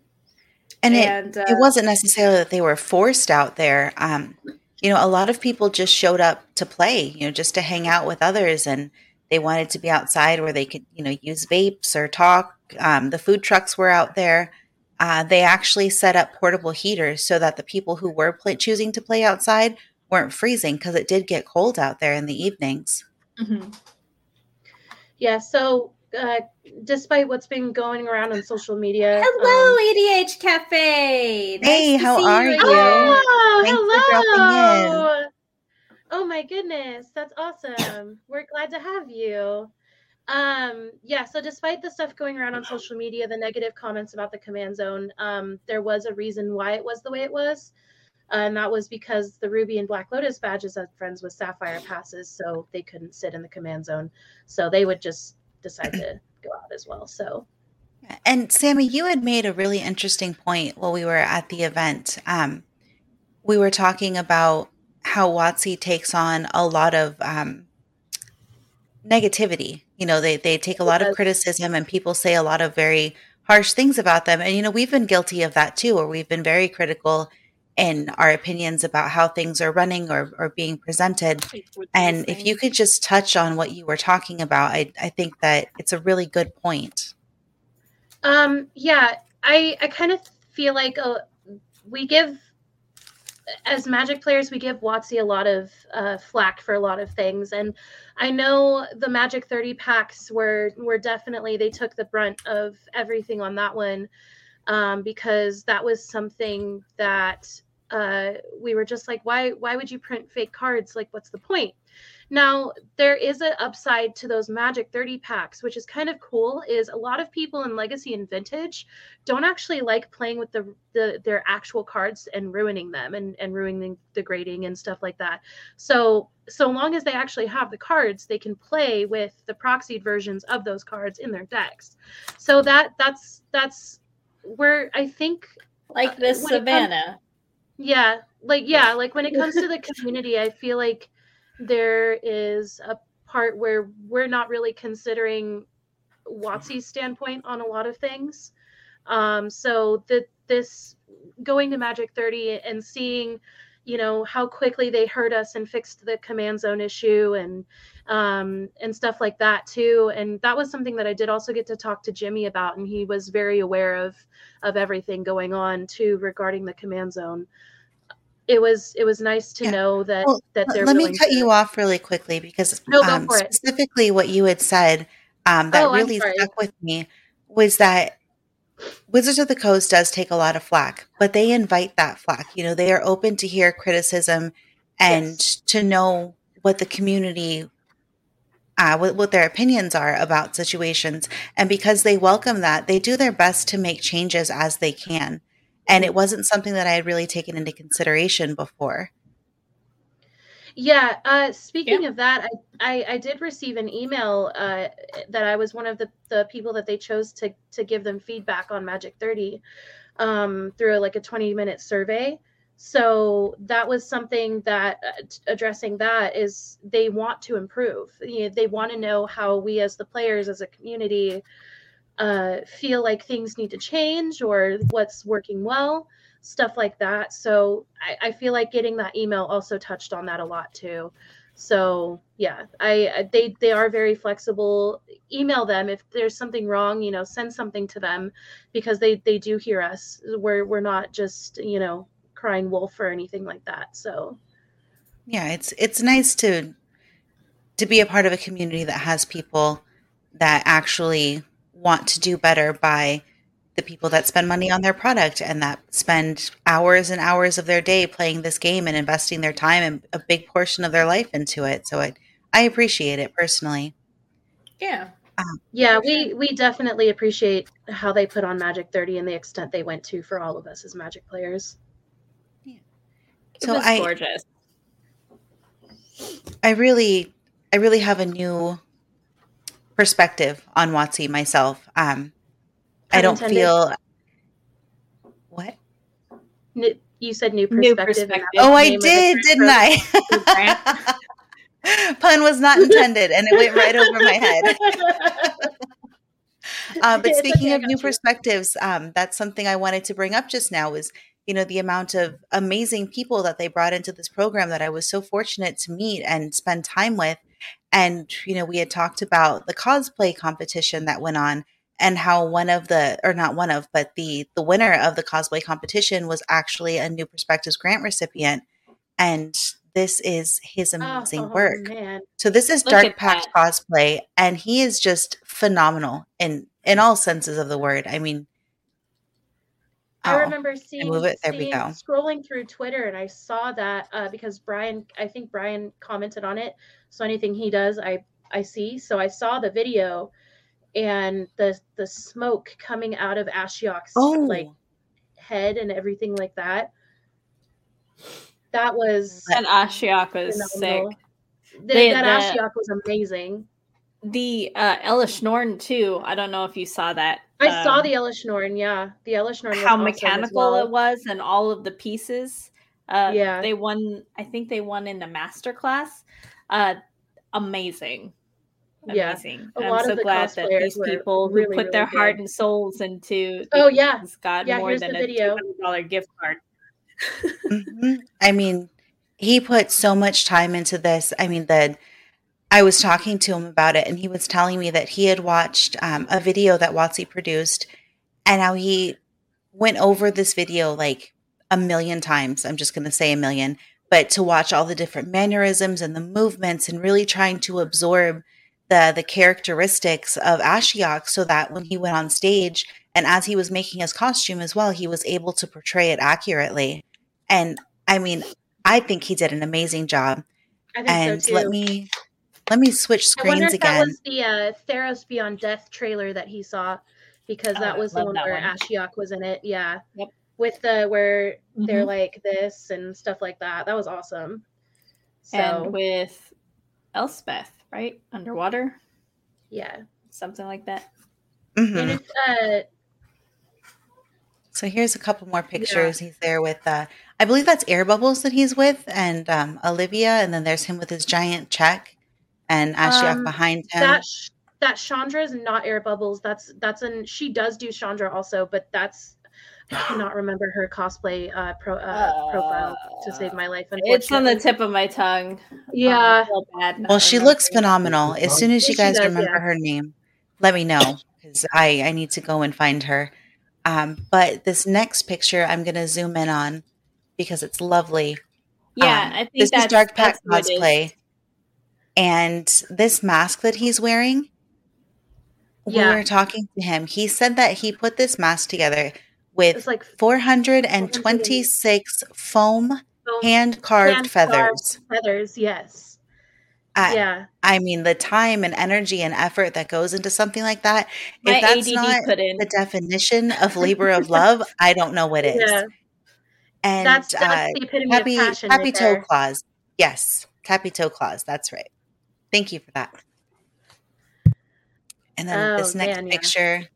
And it uh, it wasn't necessarily that they were forced out there. Um, you know, a lot of people just showed up to play, you know, just to hang out with others, and they wanted to be outside where they could, you know, use vapes or talk. Um, the food trucks were out there. Uh, they actually set up portable heaters so that the people who were play- choosing to play outside weren't freezing because it did get cold out there in the evenings. mhm. Yeah, so uh, despite what's been going around on social media, Hello, um, EDH Cafe. Hey, how are again. you? Oh, Thanks for dropping hello. Oh my goodness, that's awesome. We're glad to have you. Um, yeah, so despite the stuff going around on social media, the negative comments about the command zone, um, there was a reason why it was the way it was. and that was because the Ruby and Black Lotus badges had friends with Sapphire passes, so they couldn't sit in the command zone. So they would just decide to go out as well. So And Sammy, you had made a really interesting point while we were at the event. Um, we were talking about how WotC takes on a lot of um, negativity. You know, they, they take a lot of criticism and people say a lot of very harsh things about them. And, you know, we've been guilty of that too, where we've been very critical in our opinions about how things are running or, or being presented. And if you could just touch on what you were talking about, I, I think that it's a really good point. Um, yeah, I I kind of feel like uh, we give as Magic players we give WotC a lot of uh, flack for a lot of things, and I know the Magic Thirty packs were were definitely they took the brunt of everything on that one um, because that was something that uh, we were just like, why why would you print fake cards? Like, what's the point? Now, there is an upside to those Magic 30 packs, which is kind of cool. Is a lot of people in Legacy and Vintage don't actually like playing with the, the their actual cards and ruining them and, and ruining the grading and stuff like that. So so long as they actually have the cards, they can play with the proxied versions of those cards in their decks. So that that's that's where I think like uh, this when it comes- Savannah. yeah, like yeah, like when it comes to the community, I feel like there is a part where we're not really considering WotC's standpoint on a lot of things. Um, so that this going to Magic 30 and seeing, you know, how quickly they heard us and fixed the command zone issue and um, and stuff like that too. And that was something that I did also get to talk to Jimmy about, and he was very aware of of everything going on too regarding the command zone. It was it was nice to Yeah. know that Well, that they're Let me cut to- you off really quickly because No, um, specifically what you had said um, that Oh, really stuck with me was that Wizards of the Coast does take a lot of flack, but they invite that flack. You know, they are open to hear criticism and Yes. to know what the community. Uh, what, what their opinions are about situations. And because they welcome that, they do their best to make changes as they can. And it wasn't something that I had really taken into consideration before. Yeah. Uh, speaking of that, I, I I did receive an email uh, that I was one of the, the people that they chose to to give them feedback on Magic Thirty um, through like a twenty minute survey. So that was something that uh, t- addressing that is they want to improve. You know, they want to know how we as the players as a community uh, feel like things need to change or what's working well stuff like that. So I, I feel like getting that email also touched on that a lot too. So yeah, I they they are very flexible. Email them if there's something wrong. You know, send something to them because they they do hear us. We're we're not just you know crying wolf or anything like that. So Yeah, it's it's nice to to be a part of a community that has people that actually want to do better by the people that spend money on their product and that spend hours and hours of their day playing this game and investing their time and a big portion of their life into it. So I, I appreciate it personally. Yeah. Um, yeah, we we definitely appreciate how they put on Magic 30 and the extent they went to for all of us as Magic players. It So was I- gorgeous. I really, I really have a new perspective on WotC myself. Um, I don't intended. feel what. New, you said new New perspective. and that perspective. Oh, I name of the did, didn't I? Pun was not intended, and it went right over my head. Uh, but It's speaking okay, of new you. perspectives, um, that's something I wanted to bring up just now. Was you know the amount of amazing people that they brought into this program that I was so fortunate to meet and spend time with, and you know we had talked about the cosplay competition that went on and how one of the or not one of but the the winner of the cosplay competition was actually a new perspectives grant recipient and this is his oh, amazing Oh, work man. so this is Look Dark Pact cosplay, and he is just phenomenal in in all senses of the word. I mean, I oh, remember seeing, move it. There we go. scrolling through Twitter and I saw that uh, because Brian, I think Brian commented on it. So anything he does, I I see. So I saw the video and the the smoke coming out of Ashiok's oh, like head and everything like that. That was And Ashiok was sick. phenomenal. The, They- that the- Ashiok was amazing. The uh Elesh Norn too. I don't know if you saw that. I saw um, the Elesh Norn, yeah. The Elesh Norn was how awesome mechanical well. it was and all of the pieces. Uh, Yeah. they won. I think they won in the master class. Uh, amazing, Yeah. amazing. A I'm lot of so glad that these were people who really, put their really heart and souls into Oh yeah. this got Yeah, more than a video. two hundred dollar gift card. mhm. I mean, he put so much time into this. I mean, the I was talking to him about it, and he was telling me that he had watched um, a video that WotC produced, and how he went over this video like a million times. I'm just going to say a million, but to watch all the different mannerisms and the movements, and really trying to absorb the the characteristics of Ashiok, so that when he went on stage and as he was making his costume as well, he was able to portray it accurately. And I mean, I think he did an amazing job. I think And so let me let me switch screens I wonder screens if that was the uh, Theros Beyond Death trailer that he saw, because Oh, that I was the one where one. Ashiok was in it. Yeah. Yep. With the where they're Mhm. like this and stuff like that. That was awesome. So and with Elspeth, right underwater, yeah. something like that. Mhm. And uh So here's a couple more pictures. He's there with, uh, I believe that's Air Bubbles that he's with, and um, Olivia, and then there's him with his giant check, and Ashiok Um, behind him. that sh- that Chandra is not air bubbles. That's that's an she does do Chandra also, but that's I cannot remember her cosplay uh, pro, uh, profile to save my life. It's on the tip of my tongue. Yeah. I feel bad well, she looks phenomenal. As soon as you She guys does, remember yeah. her name, let me know because I I need to go and find her. Um, but this next picture, I'm going to zoom in on because it's lovely. Yeah, Um, I think this that's is Dark Pact that's what cosplay, and this mask that he's wearing. When Yeah. we were talking to him, he said that he put this mask together with like 426 foam foam hand carved feathers. feathers. Yes. I, yeah. I mean, the time and energy and effort that goes into something like that. My if that's ADD not the definition of labor of love, I don't know what is. Yeah. And That's uh, the epitome happy of passion. happy right toe there. claws. Yes, happy toe claws. That's right. Thank you for that. And then Oh, this next man, picture.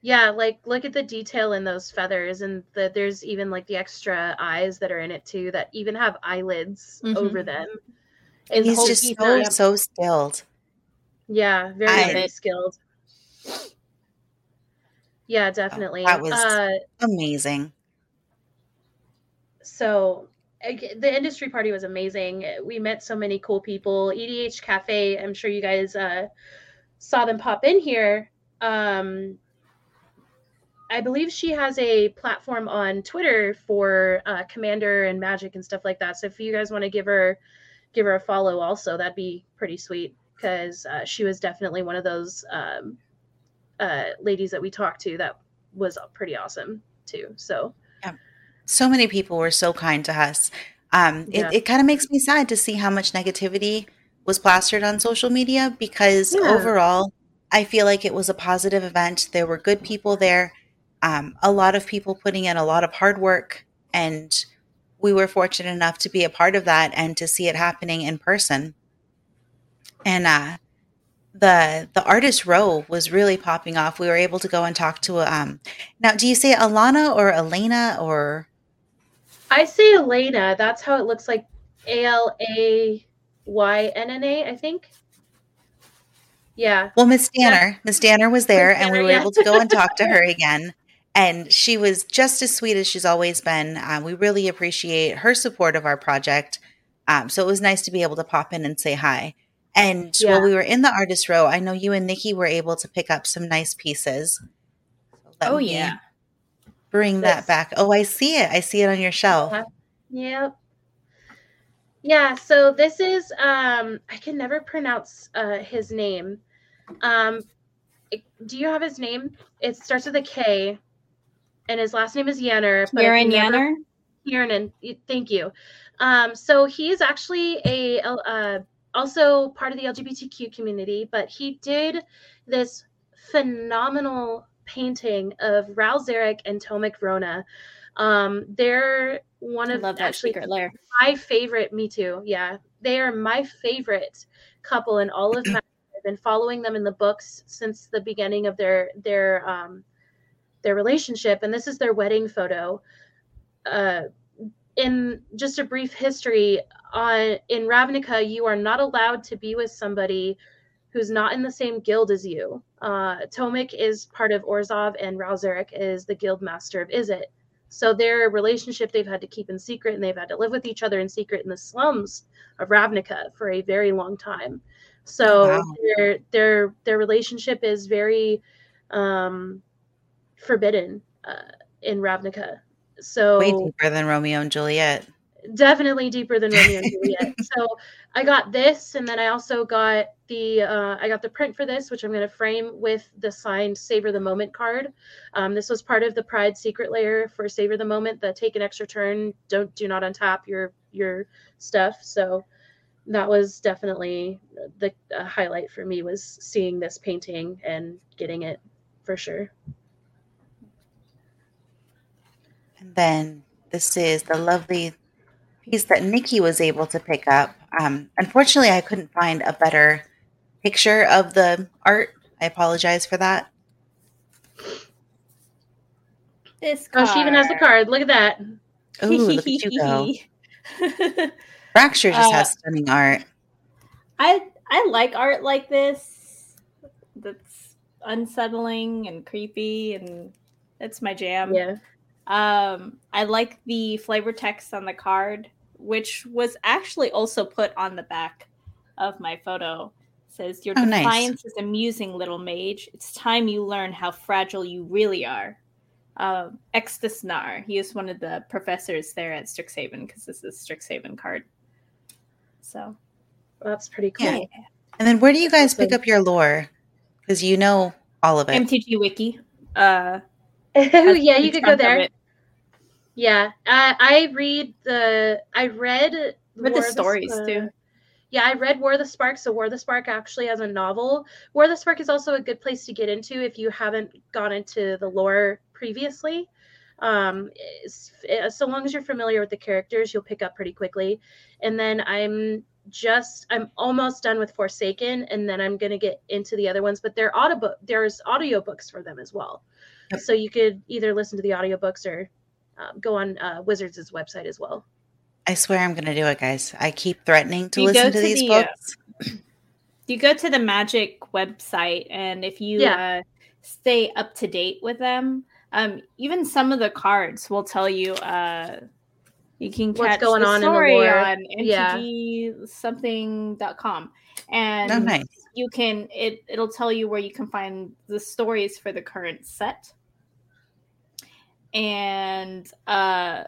Yeah, like look at the detail in those feathers, and the, there's even like the extra eyes that are in it too, that even have eyelids Mhm. over them. And He's whole just so so skilled. yeah, very I- very skilled. Yeah, definitely. that was- uh, Amazing. so the industry party was amazing. We met so many cool people. EDH Cafe, I'm sure you guys uh, saw them pop in here. Um, I believe she has a platform on Twitter for uh, Commander and Magic and stuff like that. So if you guys want to give her give her a follow, also that'd be pretty sweet because uh, she was definitely one of those um, uh, ladies that we talked to that was pretty awesome too. So so many people were so kind to us. Um, Yeah. It, it kind of makes me sad to see how much negativity was plastered on social media because Yeah. overall, I feel like it was a positive event. There were good people there, um, a lot of people putting in a lot of hard work, and we were fortunate enough to be a part of that and to see it happening in person. And uh, the the artist row was really popping off. We were able to go and talk to um. Now, do you say Alana or Elena or? I say Elena. That's how it looks like. A L A Y N N A. I think. Yeah. Well, Miss Danner, Miss Danner was there, Miss and we were yeah. able to go and talk to her again. And she was just as sweet as she's always been. Um, we really appreciate her support of our project. Um, so it was nice to be able to pop in and say hi. And Yeah. while we were in the artist row, I know you and Nikki were able to pick up some nice pieces. So let Oh me yeah. Bring that back. Oh, I see it. I see it on your shelf. Uh-huh. Yep. Yeah, so this is um I can never pronounce uh his name. Um it- do you have his name? It starts with a K and his last name is Yanner. but I Kieran Yanner. Kiernan, thank you. Um, so he's actually a uh, also part of the LGBTQ community, but he did this phenomenal painting of Ral Zarek and Tomik Vrona. Um, they're one of actually secret lair. my favorite. Me too. Yeah, they are my favorite couple in all of. Magic. I've been following them in the books since the beginning of their their um, their relationship, and this is their wedding photo. Uh, in just a brief history, on in Ravnica, you are not allowed to be with somebody who's not in the same guild as you. Uh, Tomik is part of Orzhov, and Ral Zarek is the guild master of Izzet. So their relationship they've had to keep in secret, and they've had to live with each other in secret in the slums of Ravnica for a very long time. So Wow. their their their relationship is very um, forbidden uh, in Ravnica. So Way deeper than Romeo and Juliet. Definitely deeper than Romeo and Juliet. so I got this, and then I also got the uh, I got the print for this, which I'm going to frame with the signed Savor the Moment card. Um, this was part of the Pride secret lair for Savor the Moment. The take an extra turn, don't do not untap your your stuff. So that was definitely the uh, highlight for me was seeing this painting and getting it for sure. And then this is the lovely piece that Nikki was able to pick up. Um, unfortunately, I couldn't find a better picture of the art. I apologize for that. This Oh, she even has the card. Look at that. Ooh, look at you go. Fracture just Uh, has stunning art. I I like art like this. That's unsettling and creepy, and that's my jam. Yeah. Um, I like the flavor text on the card, which was actually also put on the back of my photo. It says your Oh, nice. defiance is amusing, little mage. It's time you learn how fragile you really are. Um, Extasnar, he is one of the professors there at Strixhaven because this is Strixhaven card. So That's pretty cool. Yeah. And then where do you guys pick up your lore? Because you know all of it. MTG Wiki. Uh, yeah, you could go of there. Yeah, I, I read the. I read With War the stories Sp- too. Yeah, I read War of the Spark. So War of the Spark actually has a novel. War of the Spark is also a good place to get into if you haven't gone into the lore previously. Um, eh, so long as you're familiar with the characters, you'll pick up pretty quickly. And then I'm just I'm almost done with Forsaken, and then I'm gonna get into the other ones. But there audio there's audiobooks for them as well. Yep. So you could either listen to the audiobooks or um, go on uh, Wizards' website as well. I swear I'm going to do it, guys. I keep threatening to You listen go to to these the, uh, books. you go to the magic website and if you Yeah. uh, stay up to date with them um, even some of the cards will tell you uh, you can catch What's going the on in the story lore. on Yeah. something.com and Oh, nice. you can it it'll tell you where you can find the stories for the current set and uh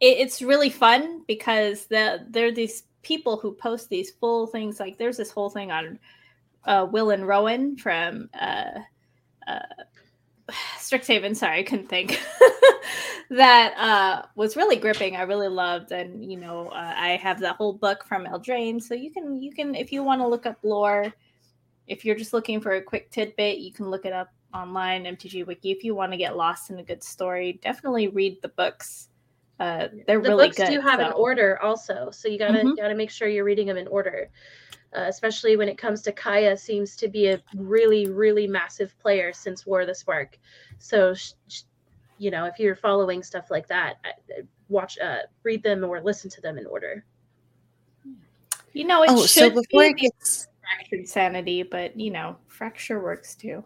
it, it's really fun because the there are these people who post these full things like there's this whole thing on uh will and rowan from uh uh, Strixhaven. Sorry, I couldn't think. that uh, was really gripping. I really loved, and you know, uh, I have the whole book from Eldraine, so you can you can if you want to look up lore. If you're just looking for a quick tidbit, you can look it up online, MTG Wiki. If you want to get lost in a good story, definitely read the books. Uh, they're the really books good. do have an order also, so you gotta Mhm. gotta make sure you're reading them in order. Uh, especially when it comes to Kaya, seems to be a really really massive player since War of the Spark. So, sh- sh- you know, if you're following stuff like that, I- I- watch, uh, read them or listen to them in order. You know, it Oh, so should before be it gets fractured sanity, but you know, fracture works too.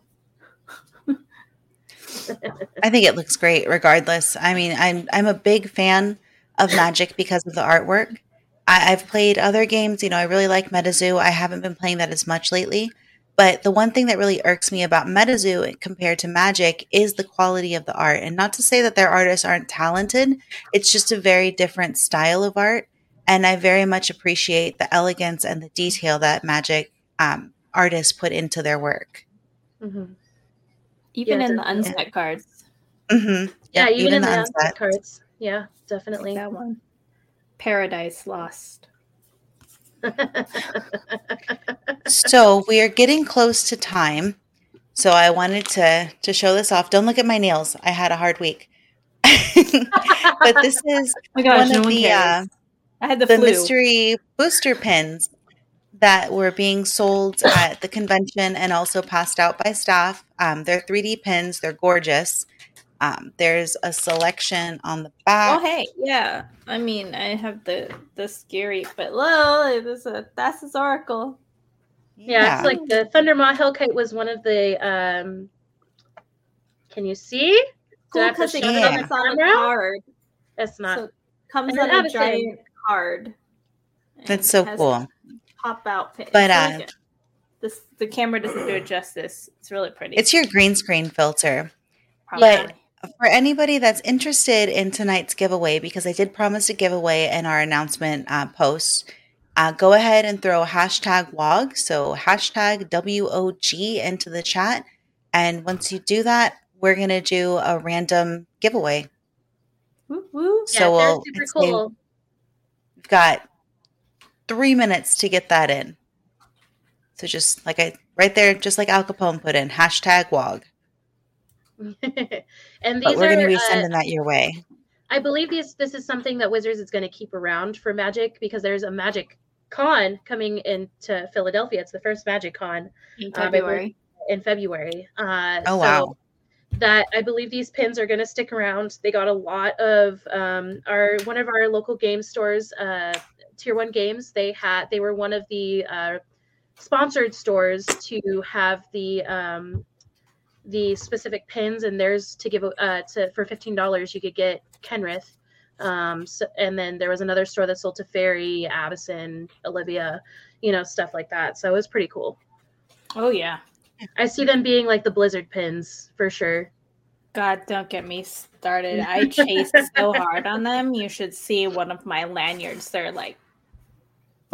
I think it looks great regardless. I mean, I'm I'm a big fan of Magic because of the artwork. I, I've played other games, you know, I really like MetaZoo. I haven't been playing that as much lately. But the one thing that really irks me about MetaZoo compared to Magic is the quality of the art. And not to say that their artists aren't talented, it's just a very different style of art. And I very much appreciate the elegance and the detail that Magic um, artists put into their work. hmm Even Yeah, in the definitely. unset cards, hmm Yeah, even, in the, unset. unset cards. Yeah, definitely. that one, Paradise Lost. so we are getting close to time. So I wanted to to show this off. Don't look at my nails. I had a hard week. but this is Oh gosh, one no of one the cares. uh, I had the, the flu. mystery booster pins that were being sold at the convention and also passed out by staff. Um, they're 3D pins. They're gorgeous. Um, there's a selection on the back. Oh hey, yeah. I mean, I have the the scary, but low. This a that's his oracle. Yeah, it's like the Thunder Thundermaw Hellkite was one of the. um Can you see? Did I Cool have to because it show it it on comes on a camera? card. It's not. So it comes on a giant card. That's so cool. Pop out pin. But, uh, really good. this the camera doesn't do it justice. It's really pretty. It's your green screen filter. Probably. For anybody that's interested in tonight's giveaway, because I did promise a giveaway in our announcement uh, post, uh, go ahead and throw a hashtag WOG, so hashtag WOG into the chat. And once you do that, we're going to do a random giveaway. Woo, woo. So they're we'll super cool. We've got three minutes to get that in. So just like I, right there, just like Al Capone put in, hashtag WOG. and But these we're going to are, be uh, sending that your way. I believe these this is something that Wizards is going to keep around for Magic because there's a Magic Con coming into Philadelphia. It's the first Magic Con In Uh, February. in February. Uh, Oh, so wow. That I believe these pins are going to stick around. They got a lot of um, our one of our local game stores, uh, Tier One Games. They had they were one of the uh, sponsored stores to have the um, the specific pins, and there's to give uh, to for fifteen dollars you could get Kenrith. Um, so, and then there was another store that sold to Fairy, Abison, Olivia, you know, stuff like that. So it was pretty cool. Oh yeah. I see them being like the Blizzard pins for sure. God, don't get me started. I chased so hard on them. You should see one of my lanyards. They're like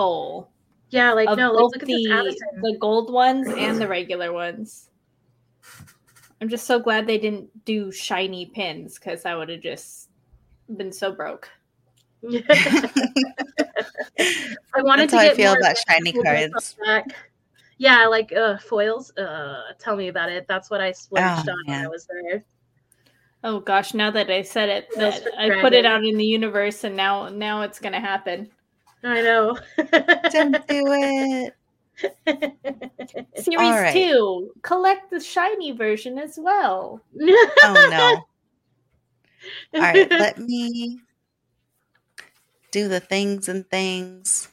full Yeah, like of no, like, both look at this the Addison. the gold ones and the regular ones. I'm just so glad they didn't do shiny pins because I would have just been so broke. I wanted That's to how I get feel more about shiny collectible bits cards. Back. Yeah, like uh, foils. Uh, tell me about it. That's what I splurged Oh, on when. I was there. Oh gosh, now that I said it, That was that for I put it out in the universe, and now now it's gonna happen. I know. Don't do it. Series right. two, collect the shiny version as well. Oh no. All right, let me do the things and things.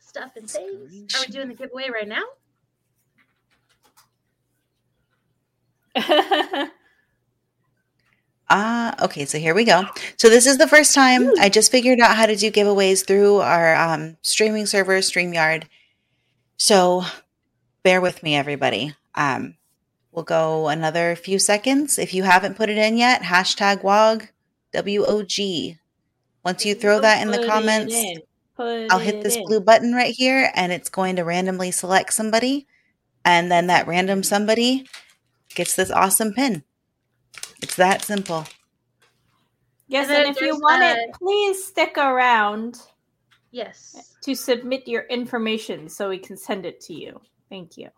Stuff and things. Are we doing the giveaway right now? Ah, okay, so here we go. So this is the first time I just figured out how to do giveaways through our um, streaming server, StreamYard. So bear with me, everybody. Um, we'll go another few seconds. If you haven't put it in yet, hashtag WOG, W O G. Once you throw that in the comments, in. I'll hit this in. blue button right here and it's going to randomly select somebody. And then that random somebody gets this awesome pin. It's that simple. Yes, And and if you want uh, it, please stick around Yes. to submit your information so we can send it to you. Thank you.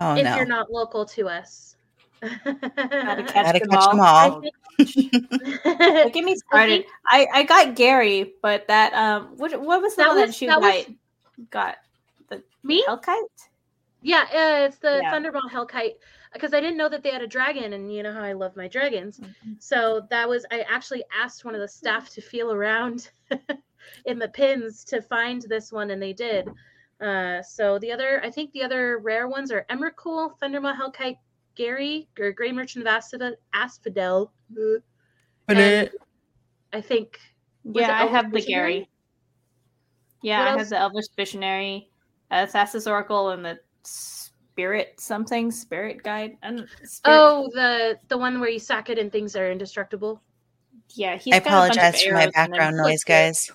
Oh if no. you're not local to us. Gotta catch, Gotta them catch all. them all. think- get me started. I, I got Gary, but that um, what what was the That one that was- you that got? was- Got the Me? Hellkite? Yeah, uh, it's the Yeah. Thundermaw Hellkite because I didn't know that they had a dragon, and you know how I love my dragons. Mm-hmm. So that was I actually asked one of the staff to feel around in the pins to find this one, and they did. Uh, so the other, I think the other rare ones are Emrakul, Thundermaw Hellkite, Gary, or Gray Merchant of Asphodel. Asphodel. uh, and I think Yeah, I Elvish have the Gary. Yeah, What I else? have the Elvish Visionary, uh, Thassa's Oracle, and the Spirit something Spirit Guide. And oh the the one where you sack it and things are indestructible. yeah, he's I got a bunch of I apologize for my arrows in them. background noise, looks good. guys.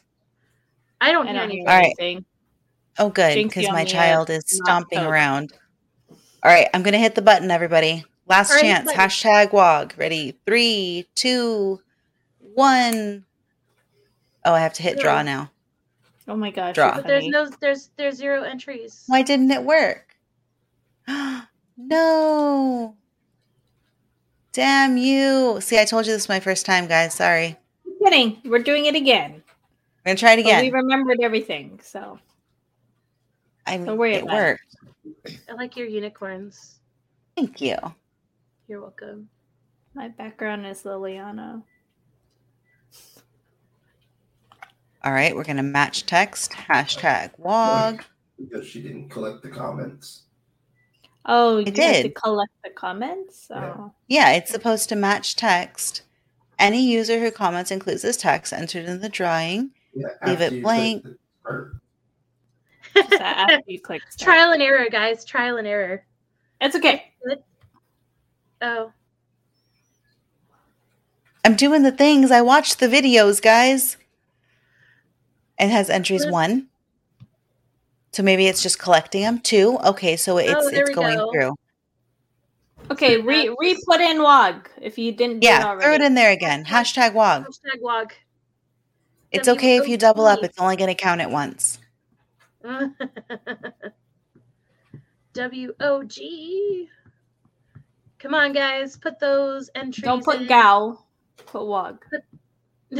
I don't I hear don't anything. All right. Oh, good, because my uh, child is stomping toad. around. All right, I'm gonna hit the button, everybody. Last All right, chance. button. Hashtag WOG. Ready? Three, two, one. Oh, I have to hit draw now. Oh my gosh! Draw. you're But there's no there's there's zero entries. Why didn't it work? no. Damn you. See, I told you this is my first time, guys. Sorry. kidding. We're doing it again. We're gonna try it But we remembered everything, so I mean, worry it about it. worked. I like your unicorns. Thank you. You're welcome. my background is Liliana. All right, we're gonna match text. Hashtag WOG. Because she didn't collect the comments. Oh, you have to did. collect the comments. Yeah. Oh. Yeah, it's supposed to match text. Any user who comments includes this text entered in the drawing. Yeah, Leave it blank. the start. Just after you click start. Trial and error, guys. Trial and error. It's okay. Oh, I'm doing the things. I watched the videos, guys. It has entries one. So maybe it's just collecting them. too. Okay, so it's Oh, it's going go. through. Okay, re re put in WOG if you didn't do it Yeah, already. throw it in there again. Hashtag WOG. hashtag WOG. It's okay if you double up. It's only going to count it once. W O G. Come on, guys. Put those entries. Don't put in. gal. Put WOG.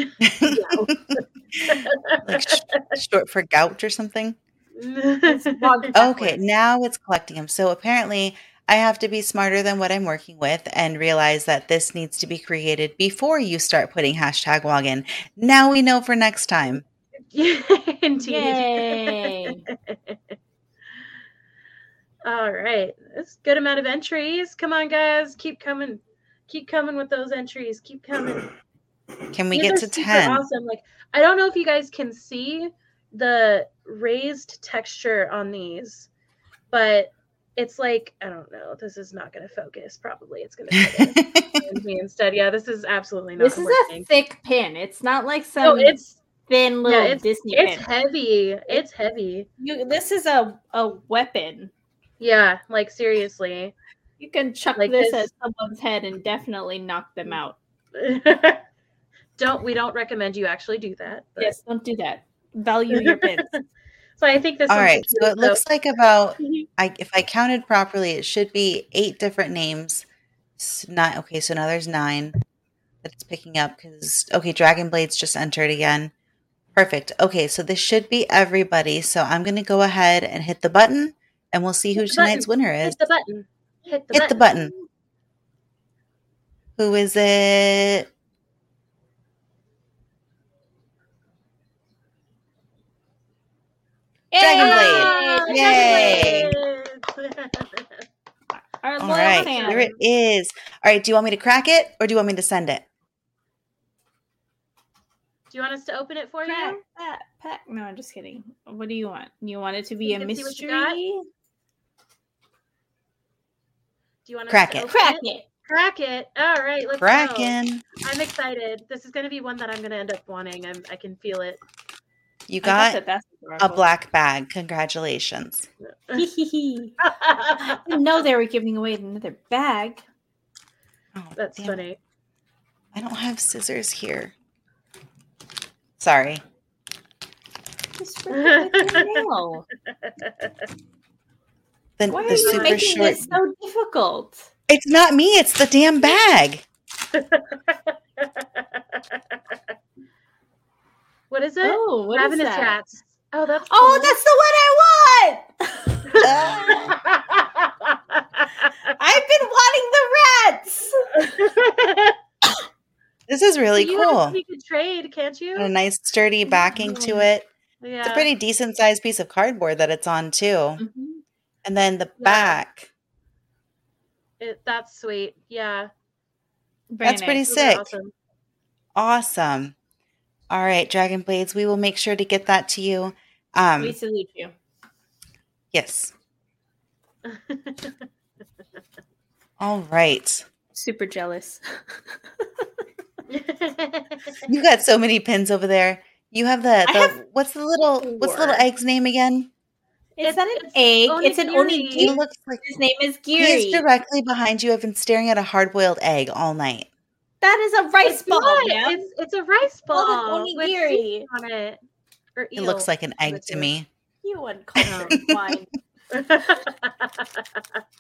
like sh- short for gout or something. It's WOG Okay, now it's collecting them. So apparently, I have to be smarter than what I'm working with and realize that this needs to be created before you start putting hashtag WOG in. Now we know for next time. Indeed. Yay. All right. That's a good amount of entries. Come on, guys. Keep coming. Keep coming with those entries. Keep coming. Can we These get to super 10? Awesome. Like I don't know if you guys can see the raised texture on these, but it's like I don't know. This is not going to focus. Probably it's going to me instead. Yeah, this is absolutely not. This is a thick pin. It's not like some No, it's thin little it's- Disney it's pin. heavy. It's heavy. You, this is a, a weapon. Yeah, like seriously. You can chuck Like this, this- at someone's head and definitely knock them out. don't we don't recommend you actually do that. but- Yes, don't do that. Value your pins. So I think this. All one's so it looks like about. Mm-hmm. I if I counted properly, it should be eight different names. S- Nine. Okay, so now there's nine that it's picking up because okay, Dragon Blades just entered again. Perfect. Okay, so this should be everybody. So I'm gonna go ahead and hit the button, and we'll see who Hit the tonight's winner is. Hit the button. Hit the Hit the button. button. Who is it? Dragon Blade. Yay. Dragon Blade. Our All loyal right, fan. here it is. All right, do you want me to crack it or do you want me to send it? Do you want us to open it for Pack, you? pack, pack. No, I'm just kidding. What do you want? You want it to be You a can you mystery? Do you want us Crack to it. open Crack it. Crack it. All right, let's go. Kraken. I'm excited. This is going to be one that I'm going to end up wanting. I'm, I can feel it. You I got bet that's a black bag. Congratulations. I didn't they were giving away another bag. Oh, That's damn. funny. I don't have scissors here. Sorry. Just rip it with your nail. The, Why are you super making short. this so difficult? It's not me. It's the damn bag. what is it? Oh, what is Ravenous that? rats. Oh, that's Oh, that's the one I want. I've been wanting the rats. This is really you cool. You could trade, can't you? And a nice sturdy backing to it. yeah. It's a pretty decent sized piece of cardboard that it's on too. Mhm. And then the Yeah. back. It, that's sweet. Yeah. Very That's pretty nice. those are sick. Awesome. Awesome. All right, Dragon Blades, we will make sure to get that to you. Um we salute you. yes. All right. Super jealous. You got so many pins over there. You have the, the have what's the little what's the little egg's name again? Is that an it's egg. It's an onigiri. He onigiri. looks like His name is he is Giri. directly behind you. I've been staring at a hard boiled egg all night. That is a rice it's ball, not. man. It's it's a rice ball an with onigiri. seeds on it. Or It looks like an egg With to you. me. You uncultured wine.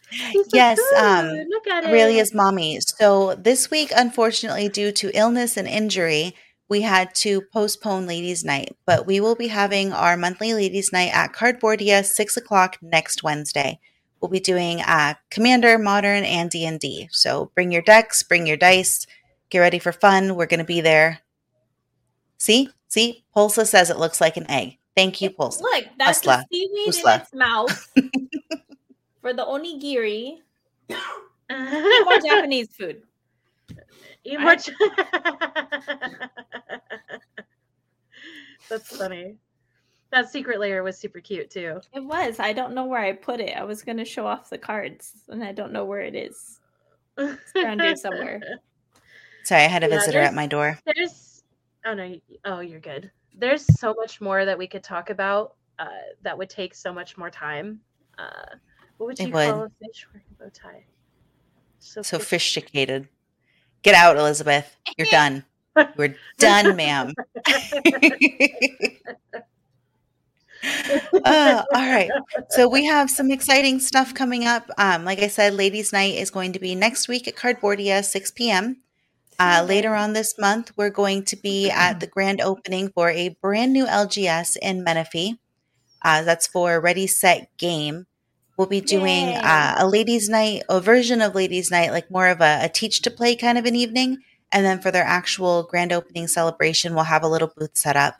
He's so Yes, good. um, Look at it. Aurelia's mommy. So this week, unfortunately, due to illness and injury, we had to postpone Ladies' Night. But we will be having our monthly Ladies' Night at Cardboardia, six o'clock next Wednesday. We'll be doing uh, Commander, Modern, and D and D. So bring your decks, bring your dice, get ready for fun. We're going to be there. See, see, Pulsa says it looks like an egg. Thank you, Pulsa. Look, that's Usla. the seaweed Usla. in its mouth for the onigiri. Eat Eat more Japanese food. Eat more. Ch- That's funny. That secret lair was super cute too. It was. I don't know where I put it. I was going to show off the cards, and I don't know where it is. it is. around here somewhere. Sorry, I had a Yeah, visitor at my door. There's oh no, oh you're good. There's so much more that we could talk about uh, that would take so much more time. Uh, what would you call a fish wearing a bow tie? So, fish- sophisticated. Get out, Elizabeth. You're done. We're done, ma'am. Uh, all right. So we have some exciting stuff coming up. Um, like I said, Ladies' Night is going to be next week at Cardboardia, 6 p.m. Uh, later on this month, we're going to be at the grand opening for a brand new LGS in Menifee. Uh, that's for Ready Set Game. We'll be doing uh, a ladies' night, a version of ladies' night, like more of a, a teach to play kind of an evening. And then for their actual grand opening celebration, we'll have a little booth set up.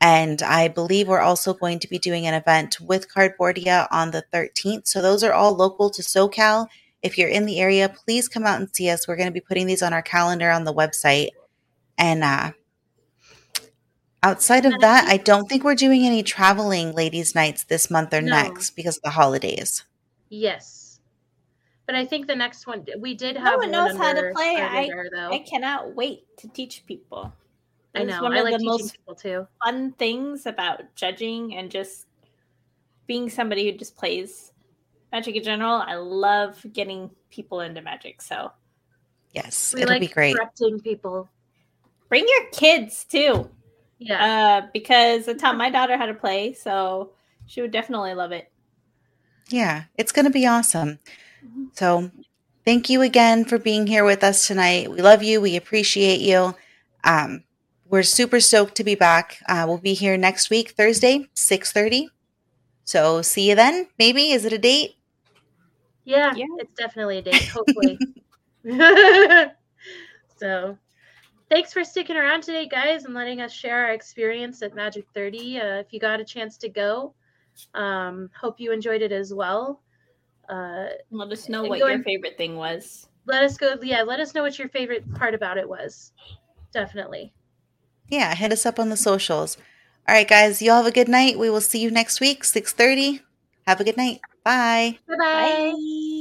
And I believe we're also going to be doing an event with Cardboardia on the 13th. So those are all local to SoCal. If you're in the area, please come out and see us. We're going to be putting these on our calendar on the website. And uh, outside of that, I don't think we're doing any traveling ladies' nights this month or No. next because of the holidays. yes, but I think the next one we did have. No one knows how to play. I- radar, though. I cannot wait to teach people. I know. one I of like the teaching most people too. fun things about judging and just being somebody who just plays magic in general. I love getting people into magic. So Yes, We it'll like be great. correcting people. bring your kids too, Yeah. uh, because I taught my daughter how to play, so she would definitely love it. Yeah, it's going to be awesome. So, thank you again for being here with us tonight. We love you. We appreciate you. Um, we're super stoked to be back. Uh, we'll be here next week, Thursday, six thirty. So, see you then. Maybe is it a date? Yeah. Yeah. It's definitely a date. Hopefully. so, thanks for sticking around today, guys, and letting us share our experience at Magic 30. Uh, if you got a chance to go, um, hope you enjoyed it as well. Uh, Let us know what your favorite thing was. let us go. Yeah, let us know what your favorite part about it was. Definitely. Yeah, hit us up on the socials. All right, guys. You all have a good night. We will see you next week, six thirty. Have a good night. Bye. Bye-bye. Bye.